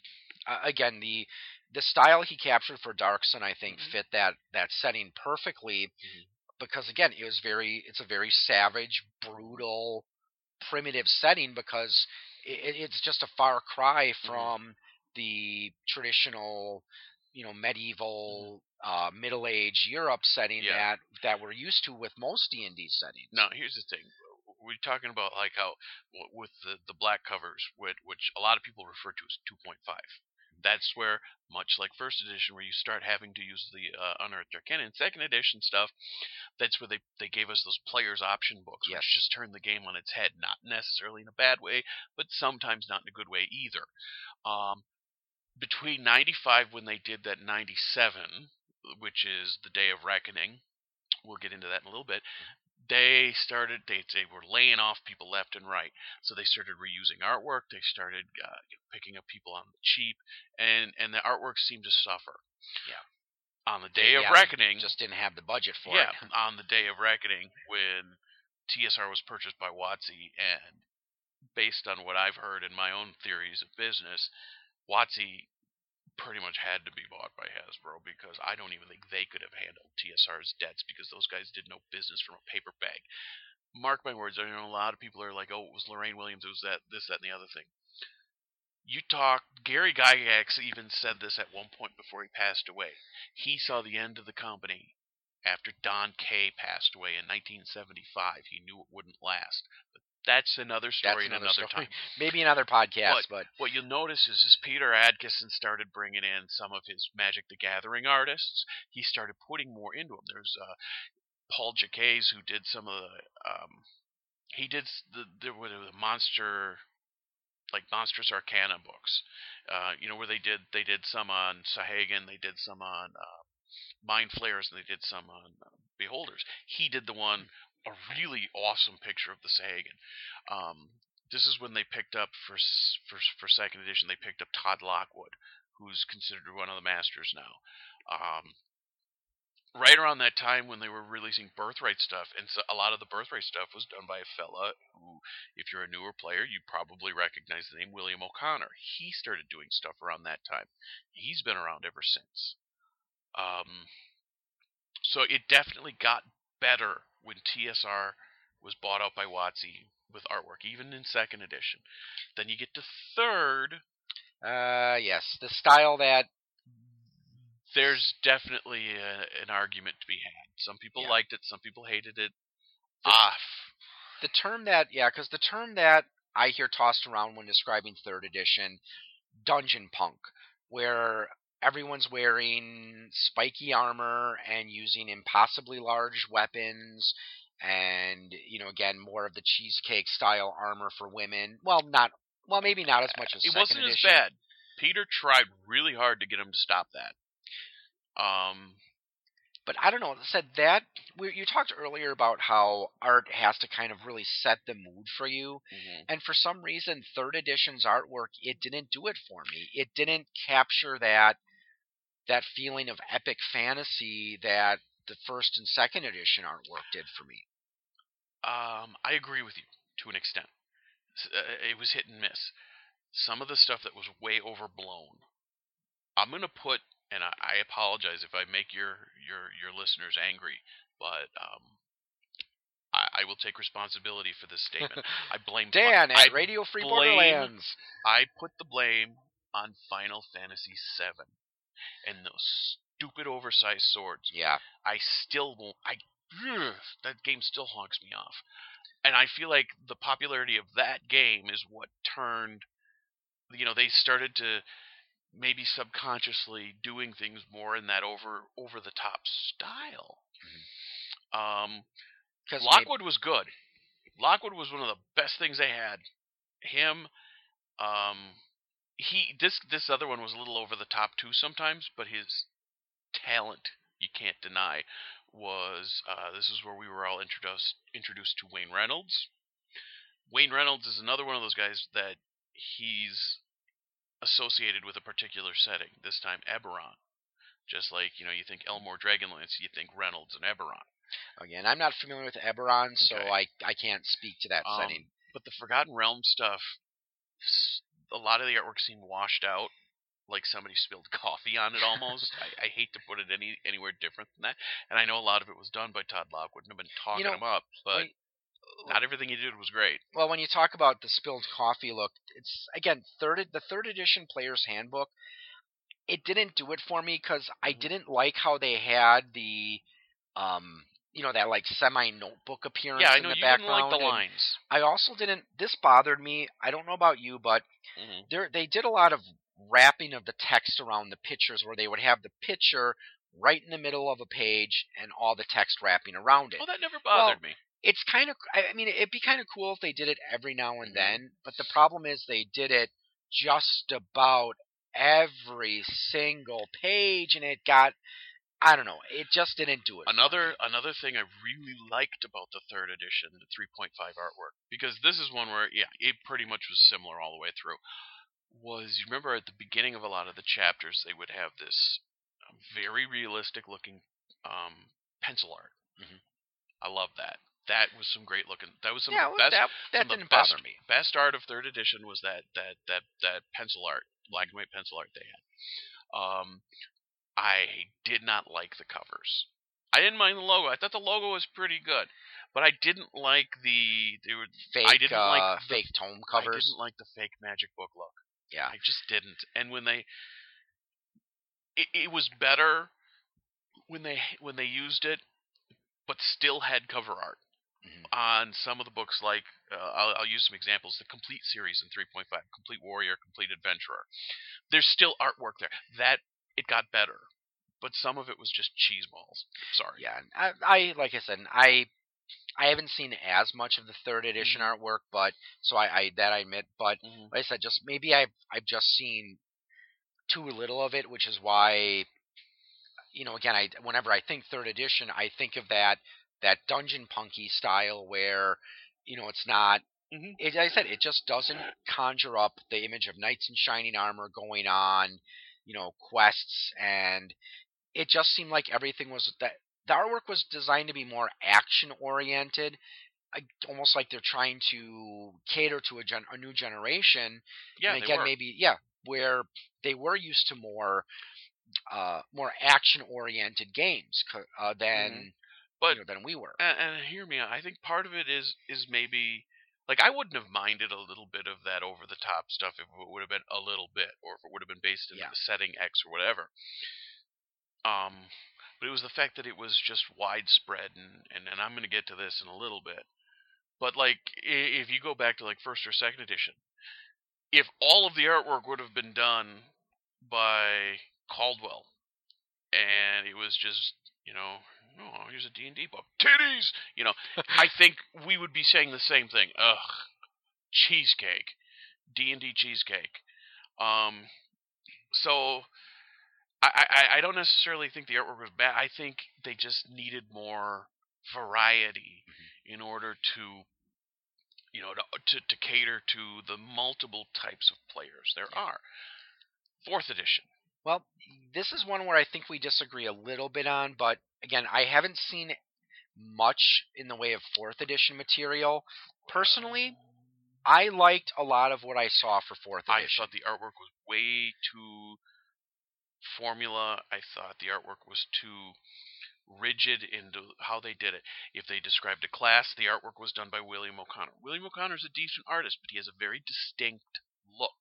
uh, again the the style he captured for Dark Sun, I think Mhm. fit that that setting perfectly Mhm. because again it was very it's a very savage, brutal, primitive setting because it, it's just a far cry from the traditional you know medieval uh, middle age Europe setting Yeah. that that we're used to with most D and D settings. Now, here's the thing. We're talking about like how with the, the black covers, which, which a lot of people refer to as 2.5. That's where, much like first edition, where you start having to use the uh, Unearthed Arcana, and second edition stuff, that's where they, they gave us those players option books, Yes. which just turned the game on its head. Not necessarily in a bad way, but sometimes not in a good way either. Um, between 95 when they did that 97, which is the Day of Reckoning, we'll get into that in a little bit they started they, they were laying off people left and right so they started reusing artwork they started uh, picking up people on the cheap and and the artwork seemed to suffer Yeah. on the day of Yeah, reckoning just didn't have the budget for yeah it. on the day of reckoning when tsr was purchased by WotC and based on what i've heard in my own theories of business WotC pretty much had to be bought by Hasbro because I don't even think they could have handled TSR's debts because those guys did no business from a paper bag. Mark my words, I know a lot of people are like, "Oh, it was Lorraine Williams, it was that, this, that, and the other thing." You talk. Gary Gygax even said this at one point before he passed away. He saw the end of the company after Don Kaye passed away in 1975. He knew it wouldn't last. But that's another story in another another story. time Maybe another podcast, but what you'll notice is, is Peter Adkison started bringing in some of his Magic the Gathering artists. He started putting more into them. There's uh, Paul Jaquays who did some of the. Um, he did the there were the monster, like monstrous Arcana books. Uh, you know where they did they did some on Sahuagin, they did some on uh, Mind Flayers, and they did some on uh, Beholders. He did the one a really awesome picture of the Sahuagin. Um, this is when they picked up for for for second edition. They picked up Todd Lockwood, who's considered one of the masters now. Um, right around that time when they were releasing Birthright stuff, and so a lot of the Birthright stuff was done by a fella who, if you're a newer player, you probably recognize the name William O'Connor. He started doing stuff around that time. He's been around ever since. Um, so it definitely got better when TSR was bought out by WotC with artwork, even in second edition. Then you get to third. uh, yes, the style that There's definitely a, an argument to be had. Some people Yeah. liked it, some people hated it. The- Ah, the term that yeah, because the term that I hear tossed around when describing third edition, dungeon punk. where everyone's wearing spiky armor and using impossibly large weapons and you know again more of the cheesecake style armor for women well not well maybe not as much as it wasn't edition. as bad. Peter tried really hard to get him to stop that. Um, but I don't know. Said that we, you talked earlier about how art has to kind of really set the mood for you, and for some reason, third edition's artwork it didn't do it for me. It didn't capture that that feeling of epic fantasy that the first and second edition artwork did for me. Um, I agree with you to an extent. Uh, It was hit and miss. Some of the stuff that was way overblown. I'm gonna put, and I, I apologize if I make your your your listeners angry, but um, I, I will take responsibility for this statement. I blame Dan I at Radio Free blame- Borderlands. I put the blame on Final Fantasy VII and those stupid oversized swords. Yeah, I still won't. I ugh, that game still honks me off, and I feel like the popularity of that game is what turned. You know, they started to maybe subconsciously doing things more in that over over the top style. Um, because Lockwood was good. Lockwood was one of the best things they had. Him, um, he this this other one was a little over the top too sometimes, but his talent you can't deny was uh, this is where we were all introduced introduced to Wayne Reynolds. Wayne Reynolds is another one of those guys that he's associated with a particular setting. This time Eberron. Just like, you know, you think Elmore Dragonlance, you think Reynolds and Eberron. again, I'm not familiar with Eberron, so Okay. I I can't speak to that Um, setting. But the Forgotten Realm stuff, a lot of the artwork seemed washed out, like somebody spilled coffee on it almost. I, I hate to put it any anywhere different than that. And I know a lot of it was done by Todd Lockwood and have been talking know, him up, but not everything he did was great. well, when you talk about the spilled coffee look, it's again third the third edition player's handbook. It didn't do it for me because I Mhm. didn't like how they had the, um, you know, that like semi notebook appearance Yeah, I in know the you didn't background. like the and lines. I also didn't. This bothered me. I don't know about you, but hmm there they did a lot of wrapping of the text around the pictures, where they would have the picture right in the middle of a page and all the text wrapping around it. Well, that never bothered me. it's kind of I mean it'd be kind of cool if they did it every now and Mhm. then, but the problem is they did it just about every single page and it got I don't know, it just didn't do it. Another another thing I really liked about the third edition, the 3.5 artwork, because this is one where yeah, it pretty much was similar all the way through. Was you remember at the beginning of a lot of the chapters they would have this um, very realistic looking um, pencil art. Mhm. I love that. That was some great looking. That was some yeah, of the best. that that some of the didn't best, bother me. Best art of third edition was that that that that pencil art, black and white pencil art they had. Um, I did not like the covers. I didn't mind the logo. I thought the logo was pretty good, but I didn't like the they were Fake didn't uh, like the- fake tome covers. I didn't like the fake magic book look. Yeah. I just didn't. And when they, it, it was better when they when they used it, but still had cover art Mhm. on some of the books. Like uh, I'll, I'll use some examples. The complete series in 3.5, Complete Warrior, Complete Adventurer. There's still artwork there. That it got better, but some of it was just cheese balls. Sorry. Yeah, I, I like I said, I I haven't seen as much of the third edition Mm-hmm. artwork, but so I, I that I admit, but Mhm. like I said, just maybe I've I've just seen too little of it, which is why you know again I whenever I think third edition, I think of that that dungeon punky style where you know it's not. Mhm. It, like I said it just doesn't conjure up the image of knights in shining armor going on, you know, quests, and it just seemed like everything was that the artwork was designed to be more action oriented. I, almost like they're trying to cater to a, gen, a new generation Yeah, and again, maybe yeah, where they were used to more, uh, more action oriented games uh, than Mm-hmm. But- you know, than we were. and, and hear me out. I think part of it is is maybe like I wouldn't have minded a little bit of that over the top stuff if it would have been a little bit, or if it would have been based in Yeah. the setting X or whatever. Um, but it was the fact that it was just widespread, and and, and I'm going to get to this in a little bit. But like, if you go back to like first or second edition, if all of the artwork would have been done by Caldwell, and it was just you know, oh, here's a D and D book, titties. You know, I think we would be saying the same thing. Ugh, cheesecake, D and D cheesecake. Um, so I, I I don't necessarily think the artwork was bad. I think they just needed more variety Mm-hmm. in order to you know to, to to cater to the multiple types of players there are. Fourth edition. Well, this is one where I think we disagree a little bit on, but again, I haven't seen much in the way of fourth edition material. Personally, I liked a lot of what I saw for fourth edition. I thought the artwork was way too formula. I thought the artwork was too rigid into how they did it. If they described a class, the artwork was done by William O'Connor. William O'Connor is a decent artist, but he has a very distinct look.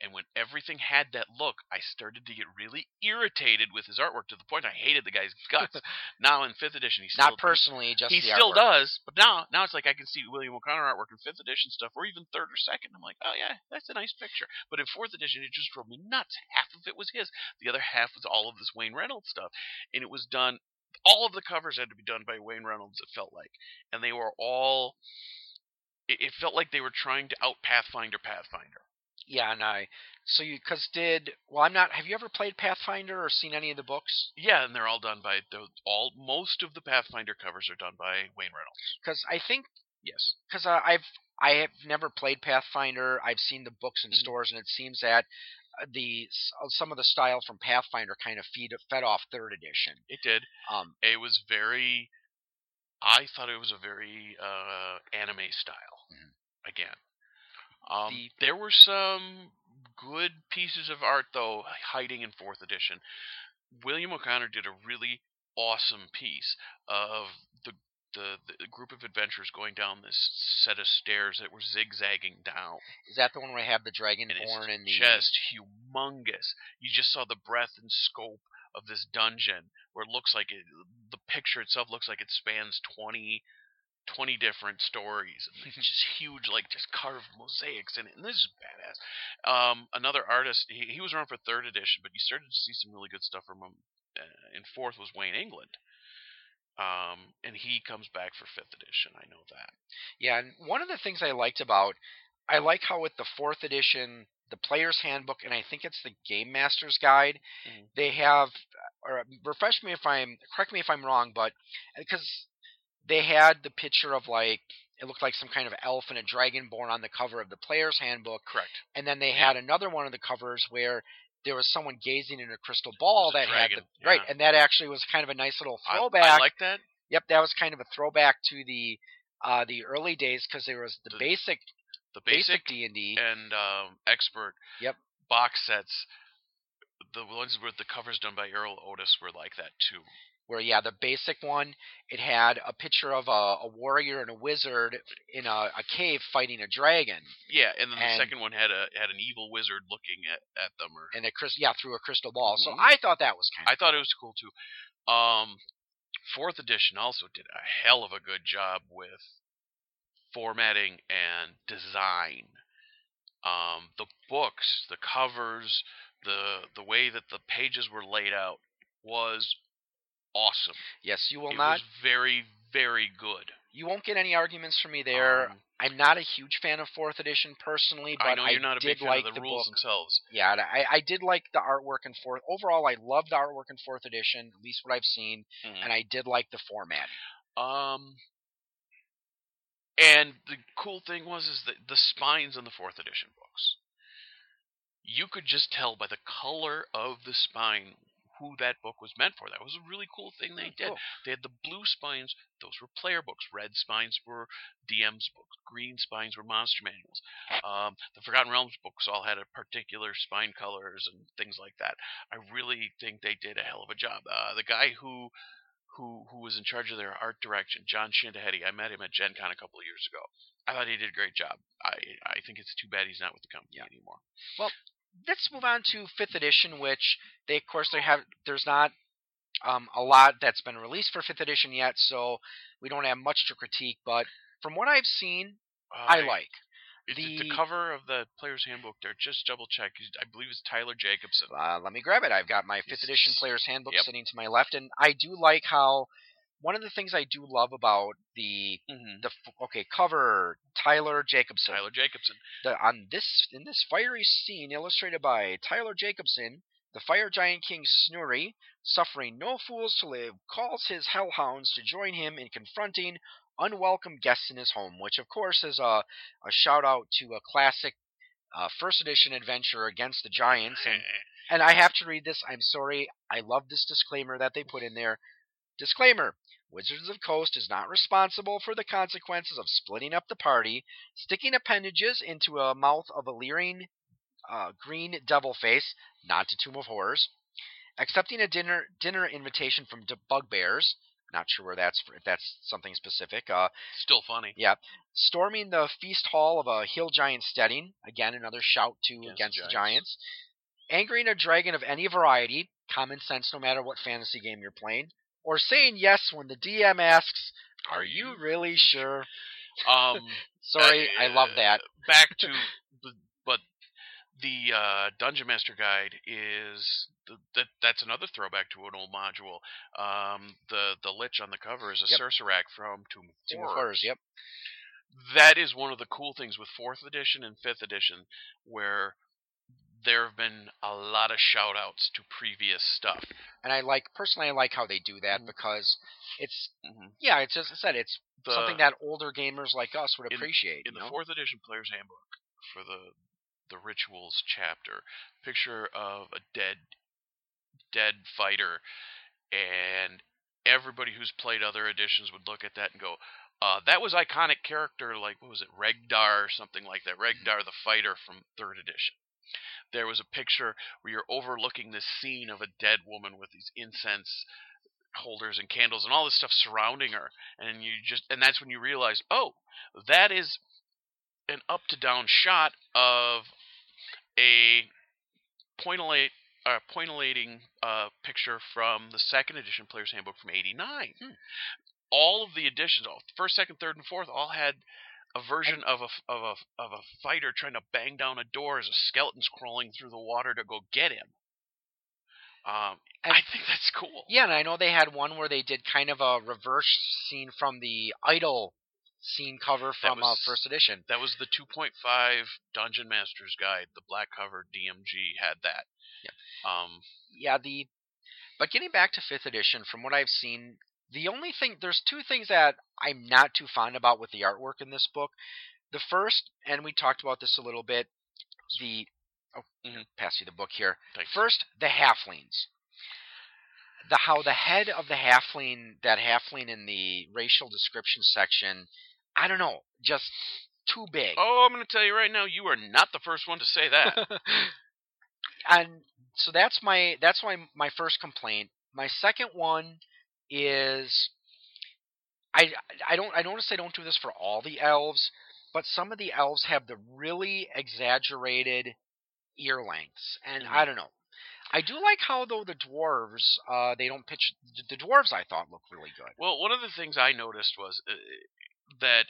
And when everything had that look, I started to get really irritated with his artwork to the point I hated the guy's guts. now in fifth edition, he's Not personally, just he still artwork. does, but now now it's like I can see William O'Connor artwork in fifth edition stuff, or even third or second. I'm like, oh yeah, that's a nice picture. But in fourth edition, it just drove me nuts. Half of it was his, the other half was all of this Wayne Reynolds stuff, and it was done. All of the covers had to be done by Wayne Reynolds. It felt like, and they were all. It felt like they were trying to out Pathfinder Pathfinder. Yeah, and I. So you, because did well, I'm not. Have you ever played Pathfinder or seen any of the books? Yeah, and they're all done by the all. Most of the Pathfinder covers are done by Wayne Reynolds. Because I think Yes. because uh, I've I have never played Pathfinder. I've seen the books in Mhm. stores, and it seems that uh, the uh, some of the style from Pathfinder kind of feed fed off third edition. It did. Um, it was very i thought it was a very uh anime style Mhm. again um The- there were some good pieces of art though hiding in fourth edition william o'connor did a really awesome piece of the the, the group of adventurers going down this set of stairs that were zigzagging down is that the one where I have the dragonborn and the just humongous. You just saw the breadth and scope of this dungeon, where it looks like it, the picture itself looks like it spans 20, 20 different stories. And it's just huge, like just carved mosaics in it. And this is badass. Um, another artist, he, he was around for third edition, but you started to see some really good stuff from him. Uh, in fourth was Wayne England. Um, and he comes back for fifth edition. I know that. Yeah, and one of the things I liked about I like how with the fourth edition, the player's handbook, and I think it's the Game Master's Guide, Mhm. they have, or refresh me if I'm, correct me if I'm wrong, but because they had the picture of like it looked like some kind of elf and a dragonborn on the cover of the player's handbook, Correct. and then they Yeah. had another one of the covers where there was someone gazing in a crystal ball that had the right, and that actually was kind of a nice little throwback. I like that. Yep, that was kind of a throwback to the uh, the early days because there was the, The basic The basic D and D. and um, expert Yep. box sets. The ones with the covers done by Erol Otus were like that too. Where yeah, the basic one it had a picture of a, a warrior and a wizard in a, a cave fighting a dragon, Yeah, and then the second one had a had an evil wizard looking at, at them. Or and a crystal yeah through a crystal ball. So Mhm. I thought that was kind of I thought it was cool too. Um, fourth edition also did a hell of a good job with formatting and design. Um, the books, the covers, the the way that the pages were laid out was awesome. yes. You will it not was very very good. you won't get any arguments from me there. Um, I'm not a huge fan of fourth edition personally, but I know you're not a did big fan like of the, the rules book. themselves. Yeah, I, I did like the artwork in fourth. Overall, I loved the artwork in fourth edition, at least what I've seen, Mhm. and I did like the format. Um, and the cool thing was is that the spines on the fourth edition books, you could just tell by the color of the spine who that book was meant for. That was a really cool thing they did. Cool. They had the blue spines; those were player books. Red spines were DM's books. Green spines were monster manuals. Um, the Forgotten Realms books all had a particular spine colors and things like that. I really think they did a hell of a job. Uh, the guy who who who was in charge of their art direction, Jon Schindehette. I met him at Gen Con a couple of years ago. I thought he did a great job. I I think it's too bad he's not with the company Yeah. anymore. Let's move on to fifth edition, which they of course they have. There's not um, a lot that's been released for fifth edition yet, so we don't have much to critique. But from what I've seen, I like. The, The- cover of the player's handbook there, just double check. I believe it's Tyler Jacobson. Uh, let me grab it. I've got my fifth edition player's handbook Yep. sitting to my left, and I do like how one of the things I do love about the Mm-hmm. the okay cover Tyler Jacobson. Tyler Jacobson. The, on this in this fiery scene illustrated by Tyler Jacobson, the fire giant king Snurre, suffering no fools to live, calls his hellhounds to join him in confronting unwelcome guests in his home, which of course is a a shout out to a classic uh, first edition adventure against the giants and and I have to read this. I'm sorry. I love this disclaimer that they put in there. Disclaimer Wizards of Coast is not responsible for the consequences of splitting up the party, sticking appendages into a mouth of a leering uh, green devil face, not to Tomb of Horrors, accepting a dinner dinner invitation from d- bugbears. Not sure where that's if that's something specific. Uh, Still funny. Yeah, storming the feast hall of a hill giant steading. Again, another shout to Against against, the the giants. giants. Angering a dragon of any variety, common sense no matter what fantasy game you're playing. Or saying yes when the DM asks, Are you really sure? Um, Sorry, I love that. back to, but the uh, Dungeon Master Guide is the, that that's another throwback to an old module. Um, the the lich on the cover is a Yep. Cercerac from Tomb of Tomb Horrors. Horrors, yep. That is one of the cool things with fourth edition and fifth edition, where there have been a lot of shout outs to previous stuff. And I like personally I like how they do that Mhm. because it's Mm-hmm. yeah, it's as I said, it's The, something that older gamers like us would appreciate. in you the know? fourth edition player's handbook for the the rituals chapter picture of a dead dead fighter and everybody who's played other editions would look at that and go uh, that was iconic character like what was it regdar or something like that regdar the fighter from third edition there was a picture where you're overlooking this scene of a dead woman with these incense holders and candles and all this stuff surrounding her and you just and that's when you realize oh that is an up to down shot of a pointillate uh, pointillating uh, picture from the second edition player's handbook from 89 Hmm. all of the editions all first second third and fourth all had a version of a of a of a fighter trying to bang down a door as a skeleton's crawling through the water to go get him um, And- I think that's cool. Yeah, and I know they had one where they did kind of a reverse scene from the idol scene cover from was- uh, first edition. That was the 2.5 Dungeon Master's Guide. The black cover DMG had that. Yeah. Um, Yeah, the but getting back to fifth edition, from what I've seen, the only thing there's two things that I'm not too fond about with the artwork in this book. The first, and we talked about this a little bit, the oh, Mhm. pass you the book here. thanks. First, the halflings. The how the head of the halfling, that halfling in the racial description section, I don't know, just too big. Oh, I'm going to tell you right now, you are not the first one to say that. and so that's my that's my my first complaint. My second one is I I don't I notice they don't do this for all the elves, but some of the elves have the really exaggerated ear lengths, and I Mhm. don't know. I do like how though the dwarves uh, they don't pitch the dwarves I thought look really good. well, one of the things I noticed was uh, that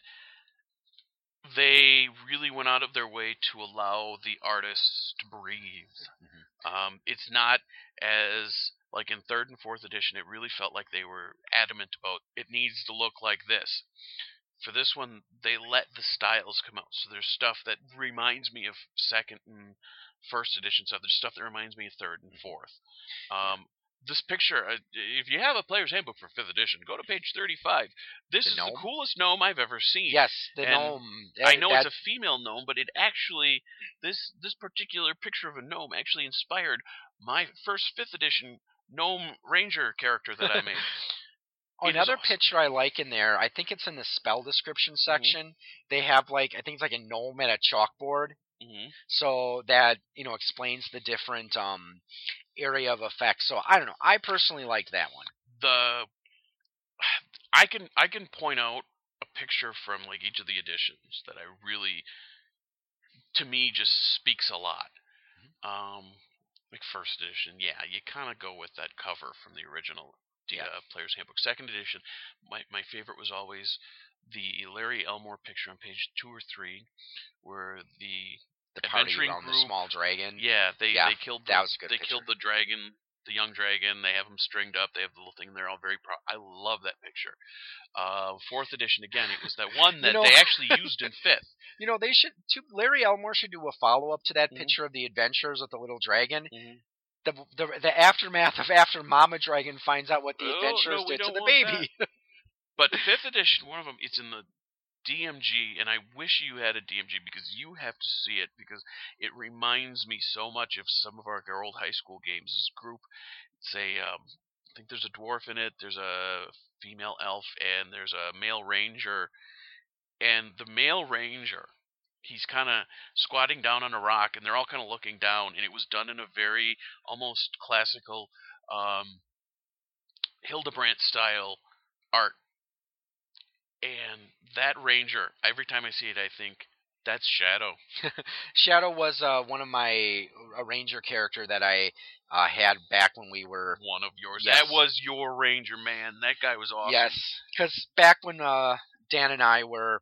they really went out of their way to allow the artists to breathe. Mhm. Um, it's not as like in third and fourth edition. It really felt like they were adamant about it needs to look like this. For this one, they let the styles come out. So there's stuff that reminds me of second and first edition stuff. There's stuff that reminds me of third and fourth. Um, this picture, uh, if you have a player's handbook for fifth edition, go to page 35. This The is the coolest gnome I've ever seen. Yes, the And gnome. I know that, it's a female gnome, but it actually this this particular picture of a gnome actually inspired my first fifth edition gnome ranger character that I made. Oh, another awesome. picture I like in there, I think it's in the spell description section. They have like I think it's like a gnome at a chalkboard, hmm so that you know explains the different um area of effects. So I don't know. I personally like that one. The I can I can point out a picture from like each of the editions that I really to me just speaks a lot. Um, like first edition, yeah, you kind of go with that cover from the original Yeah. uh, Player's Handbook. Second edition, my my favorite was always the Larry Elmore picture on page two or three, where the The party adventuring around the small dragon. yeah they Yeah, they killed that was good they picture. killed the dragon the young dragon they have them stringed up they have the little thing they're all very proud I love that picture. Uh, fourth edition again it was that one You that know- they actually used in fifth. You know, they should. Too, Larry Elmore should do a follow up to that Mhm. picture of the adventures with the little dragon. Mhm. The, the the aftermath of after Mama Dragon finds out what the Oh, adventurers no, did to the baby. But fifth edition, one of them, it's in the DMG, and I wish you had a DMG because you have to see it because it reminds me so much of some of our old high school games. This group, it's a, um, I think there's a dwarf in it, there's a female elf, and there's a male ranger, and the male ranger. He's kind of squatting down on a rock, and they're all kind of looking down. And it was done in a very almost classical um, Hildebrandt style art and that ranger, every time I see it, I think that's Shadow. Shadow was uh, one of my a ranger character that I uh, had back when we were One of yours. Yes. That was your ranger, man. That guy was awesome. Yes, because back when uh, Dan and I were,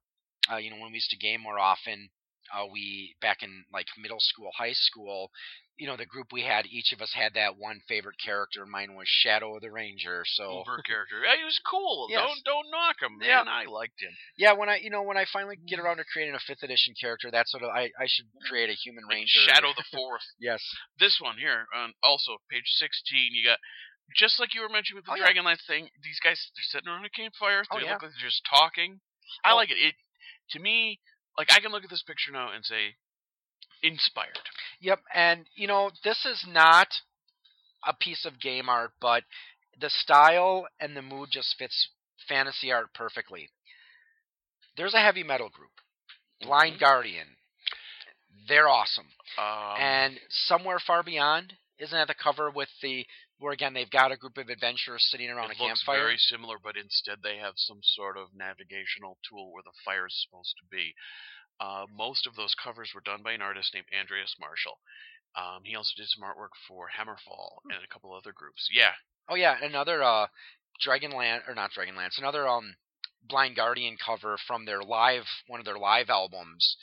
uh, you know, when we used to game more often, uh, we back in like middle school, high school, you know, the group we had, each of us had that one favorite character. Mine was Shadow of the Ranger. So Over character. Yeah, he was cool. Yes. Don't don't knock him, man. Yeah. I liked him. yeah, when I, you know, when I finally get mm. around to creating a fifth edition character, that's what I I should mm. create a human Like ranger. Shadow the Fourth. Yes. this one here, on also page sixteen, you got just like you were mentioning with the Oh, yeah. Dragonlance thing. These guys they're sitting around a campfire. Oh, They yeah. look like they're just talking. I Oh. like it. It to me, like I can look at this picture now and say, inspired. Yep, and you know, this is not a piece of game art, but the style and the mood just fits fantasy art perfectly. There's a heavy metal group, Blind Guardian. They're awesome. Um, and Somewhere Far Beyond, isn't that the cover with the where again they've got a group of adventurers sitting around it a looks campfire? very similar, but instead they have some sort of navigational tool where the fire is supposed to be. Uh, most of those covers were done by an artist named Andreas Marschall. Um, he also did some artwork for Hammerfall and a couple other groups. Yeah, Oh yeah, another uh Dragonland or not Dragonlance, another um Blind Guardian cover from their live one of their live albums,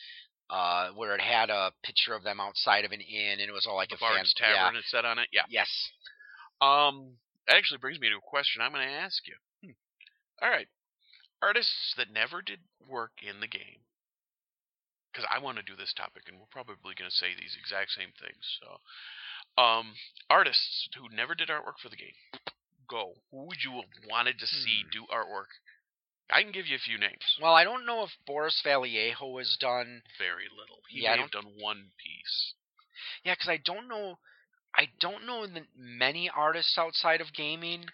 uh, where it had a picture of them outside of an inn and it was all like the a fan Bard's Tavern. It said on it. Yeah. Yeah. Yes. Um, that actually brings me to a question I'm going to ask you. Hmm. All right, artists that never did work in the game, because I want to do this topic, and we're probably going to say these exact same things. So, um, artists who never did artwork for the game, go. Who would you have wanted to see Hmm. do artwork? I can give you a few names. Well, I don't know if Boris Vallejo has done. Very little. He Yeah, may have done one piece. Yeah, because I don't know. I don't know many artists outside of gaming.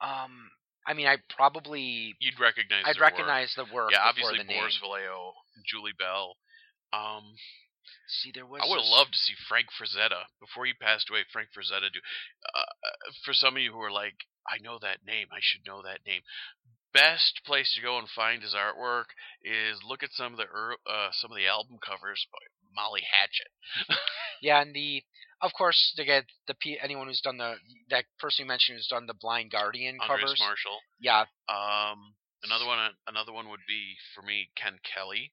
Um, I mean, I probably You'd recognize. I'd their work. recognize the work. Yeah, obviously. Boris Vallejo, Julie Bell. Um, See, there was. I would have loved to see Frank Frazetta before he passed away. Frank Frazetta do. Uh, for some of you who are like, I know that name. I should know that name. Best place to go and find his artwork is look at some of the uh, some of the album covers by Molly Hatchet. Yeah, and the of course to get the P, anyone who's done the that person you mentioned who's done the Blind Guardian Andres covers. Marschall. Yeah, Um, another one. Another one would be for me Ken Kelly.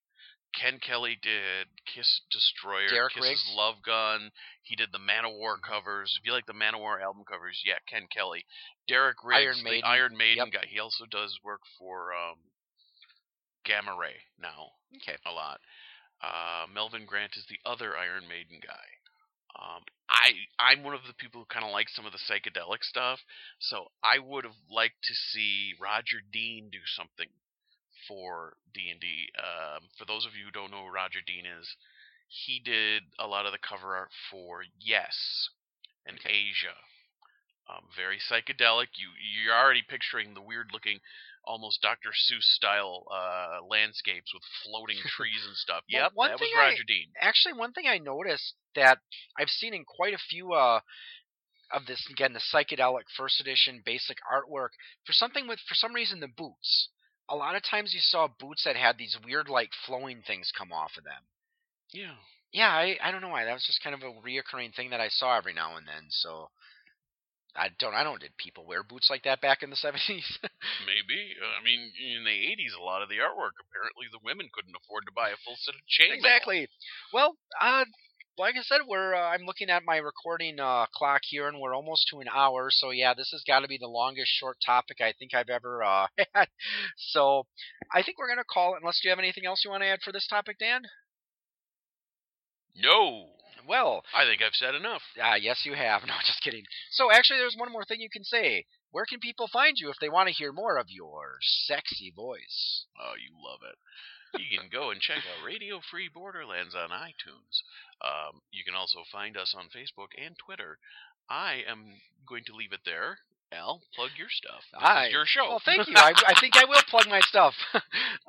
Ken Kelly did Kiss Destroyer, Derek Kiss's Riggs. Love Gun. He did the Manowar covers. If you like the Manowar album covers, yeah, Ken Kelly. Derek Riggs, Iron the Iron Maiden Yep. guy. He also does work for um, Gamma Ray now okay. a lot. Uh, Melvin Grant is the other Iron Maiden guy. Um, I I'm one of the people who kind of like some of the psychedelic stuff, so I would have liked to see Roger Dean do something for D and D. Um, for those of you who don't know who Roger Dean is, he did a lot of the cover art for Yes and Asia. Um, very psychedelic. You you're already picturing the weird looking, almost Dr. Seuss style uh, landscapes with floating trees and stuff. Well, Yep, one that was thing I- Roger Dean. Actually, one thing I noticed that I've seen in quite a few uh, of this again the psychedelic first edition basic artwork for something with for some reason the boots. A lot of times you saw boots that had these weird like flowing things come off of them. Yeah. Yeah, I I don't know why that was just kind of a reoccurring thing that I saw every now and then. So I don't. I don't. Did people wear boots like that back in the seventies? Maybe. I mean, in the '80s, a lot of the artwork apparently the women couldn't afford to buy a full set of chainmail. exactly. Well, uh, like I said, we're. Uh, I'm looking at my recording uh, clock here, and we're almost to an hour. So yeah, this has got to be the longest short topic I think I've ever uh, had. So I think we're gonna call it. Unless you have anything else you want to add for this topic, Dan? No. Well, I think I've said enough. Ah, yes, you have. No, just kidding. So, actually, there's one more thing you can say. Where can people find you if they want to hear more of your sexy voice? Oh, you love it. You can go and check out Radio Free Borderlands on iTunes. Um, you can also find us on Facebook and Twitter. I am going to leave it there. Al, plug your stuff. This I, your show. Well, thank you. I, I think I will plug my stuff.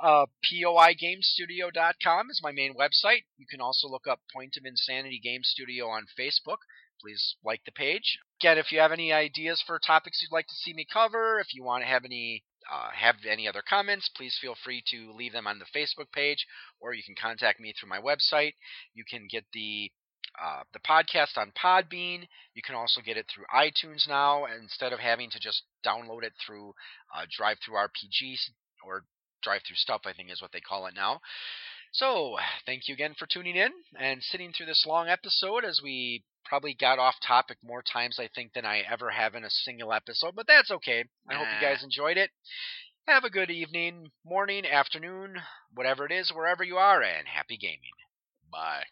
uh, POIGamestudio.com is my main website. You can also look up Point of Insanity Game Studio on Facebook. Please like the page. Again, if you have any ideas for topics you'd like to see me cover, if you want to have any uh, have any other comments, please feel free to leave them on the Facebook page, or you can contact me through my website. You can get the uh, the podcast on Podbean. You can also get it through iTunes now instead of having to just download it through uh, DriveThruRPG or Drive Through Stuff, I think is what they call it now. So, thank you again for tuning in and sitting through this long episode as we probably got off topic more times, I think, than I ever have in a single episode, but that's okay. I hope you guys enjoyed it. Have a good evening, morning, afternoon, whatever it is, wherever you are, and happy gaming. Bye.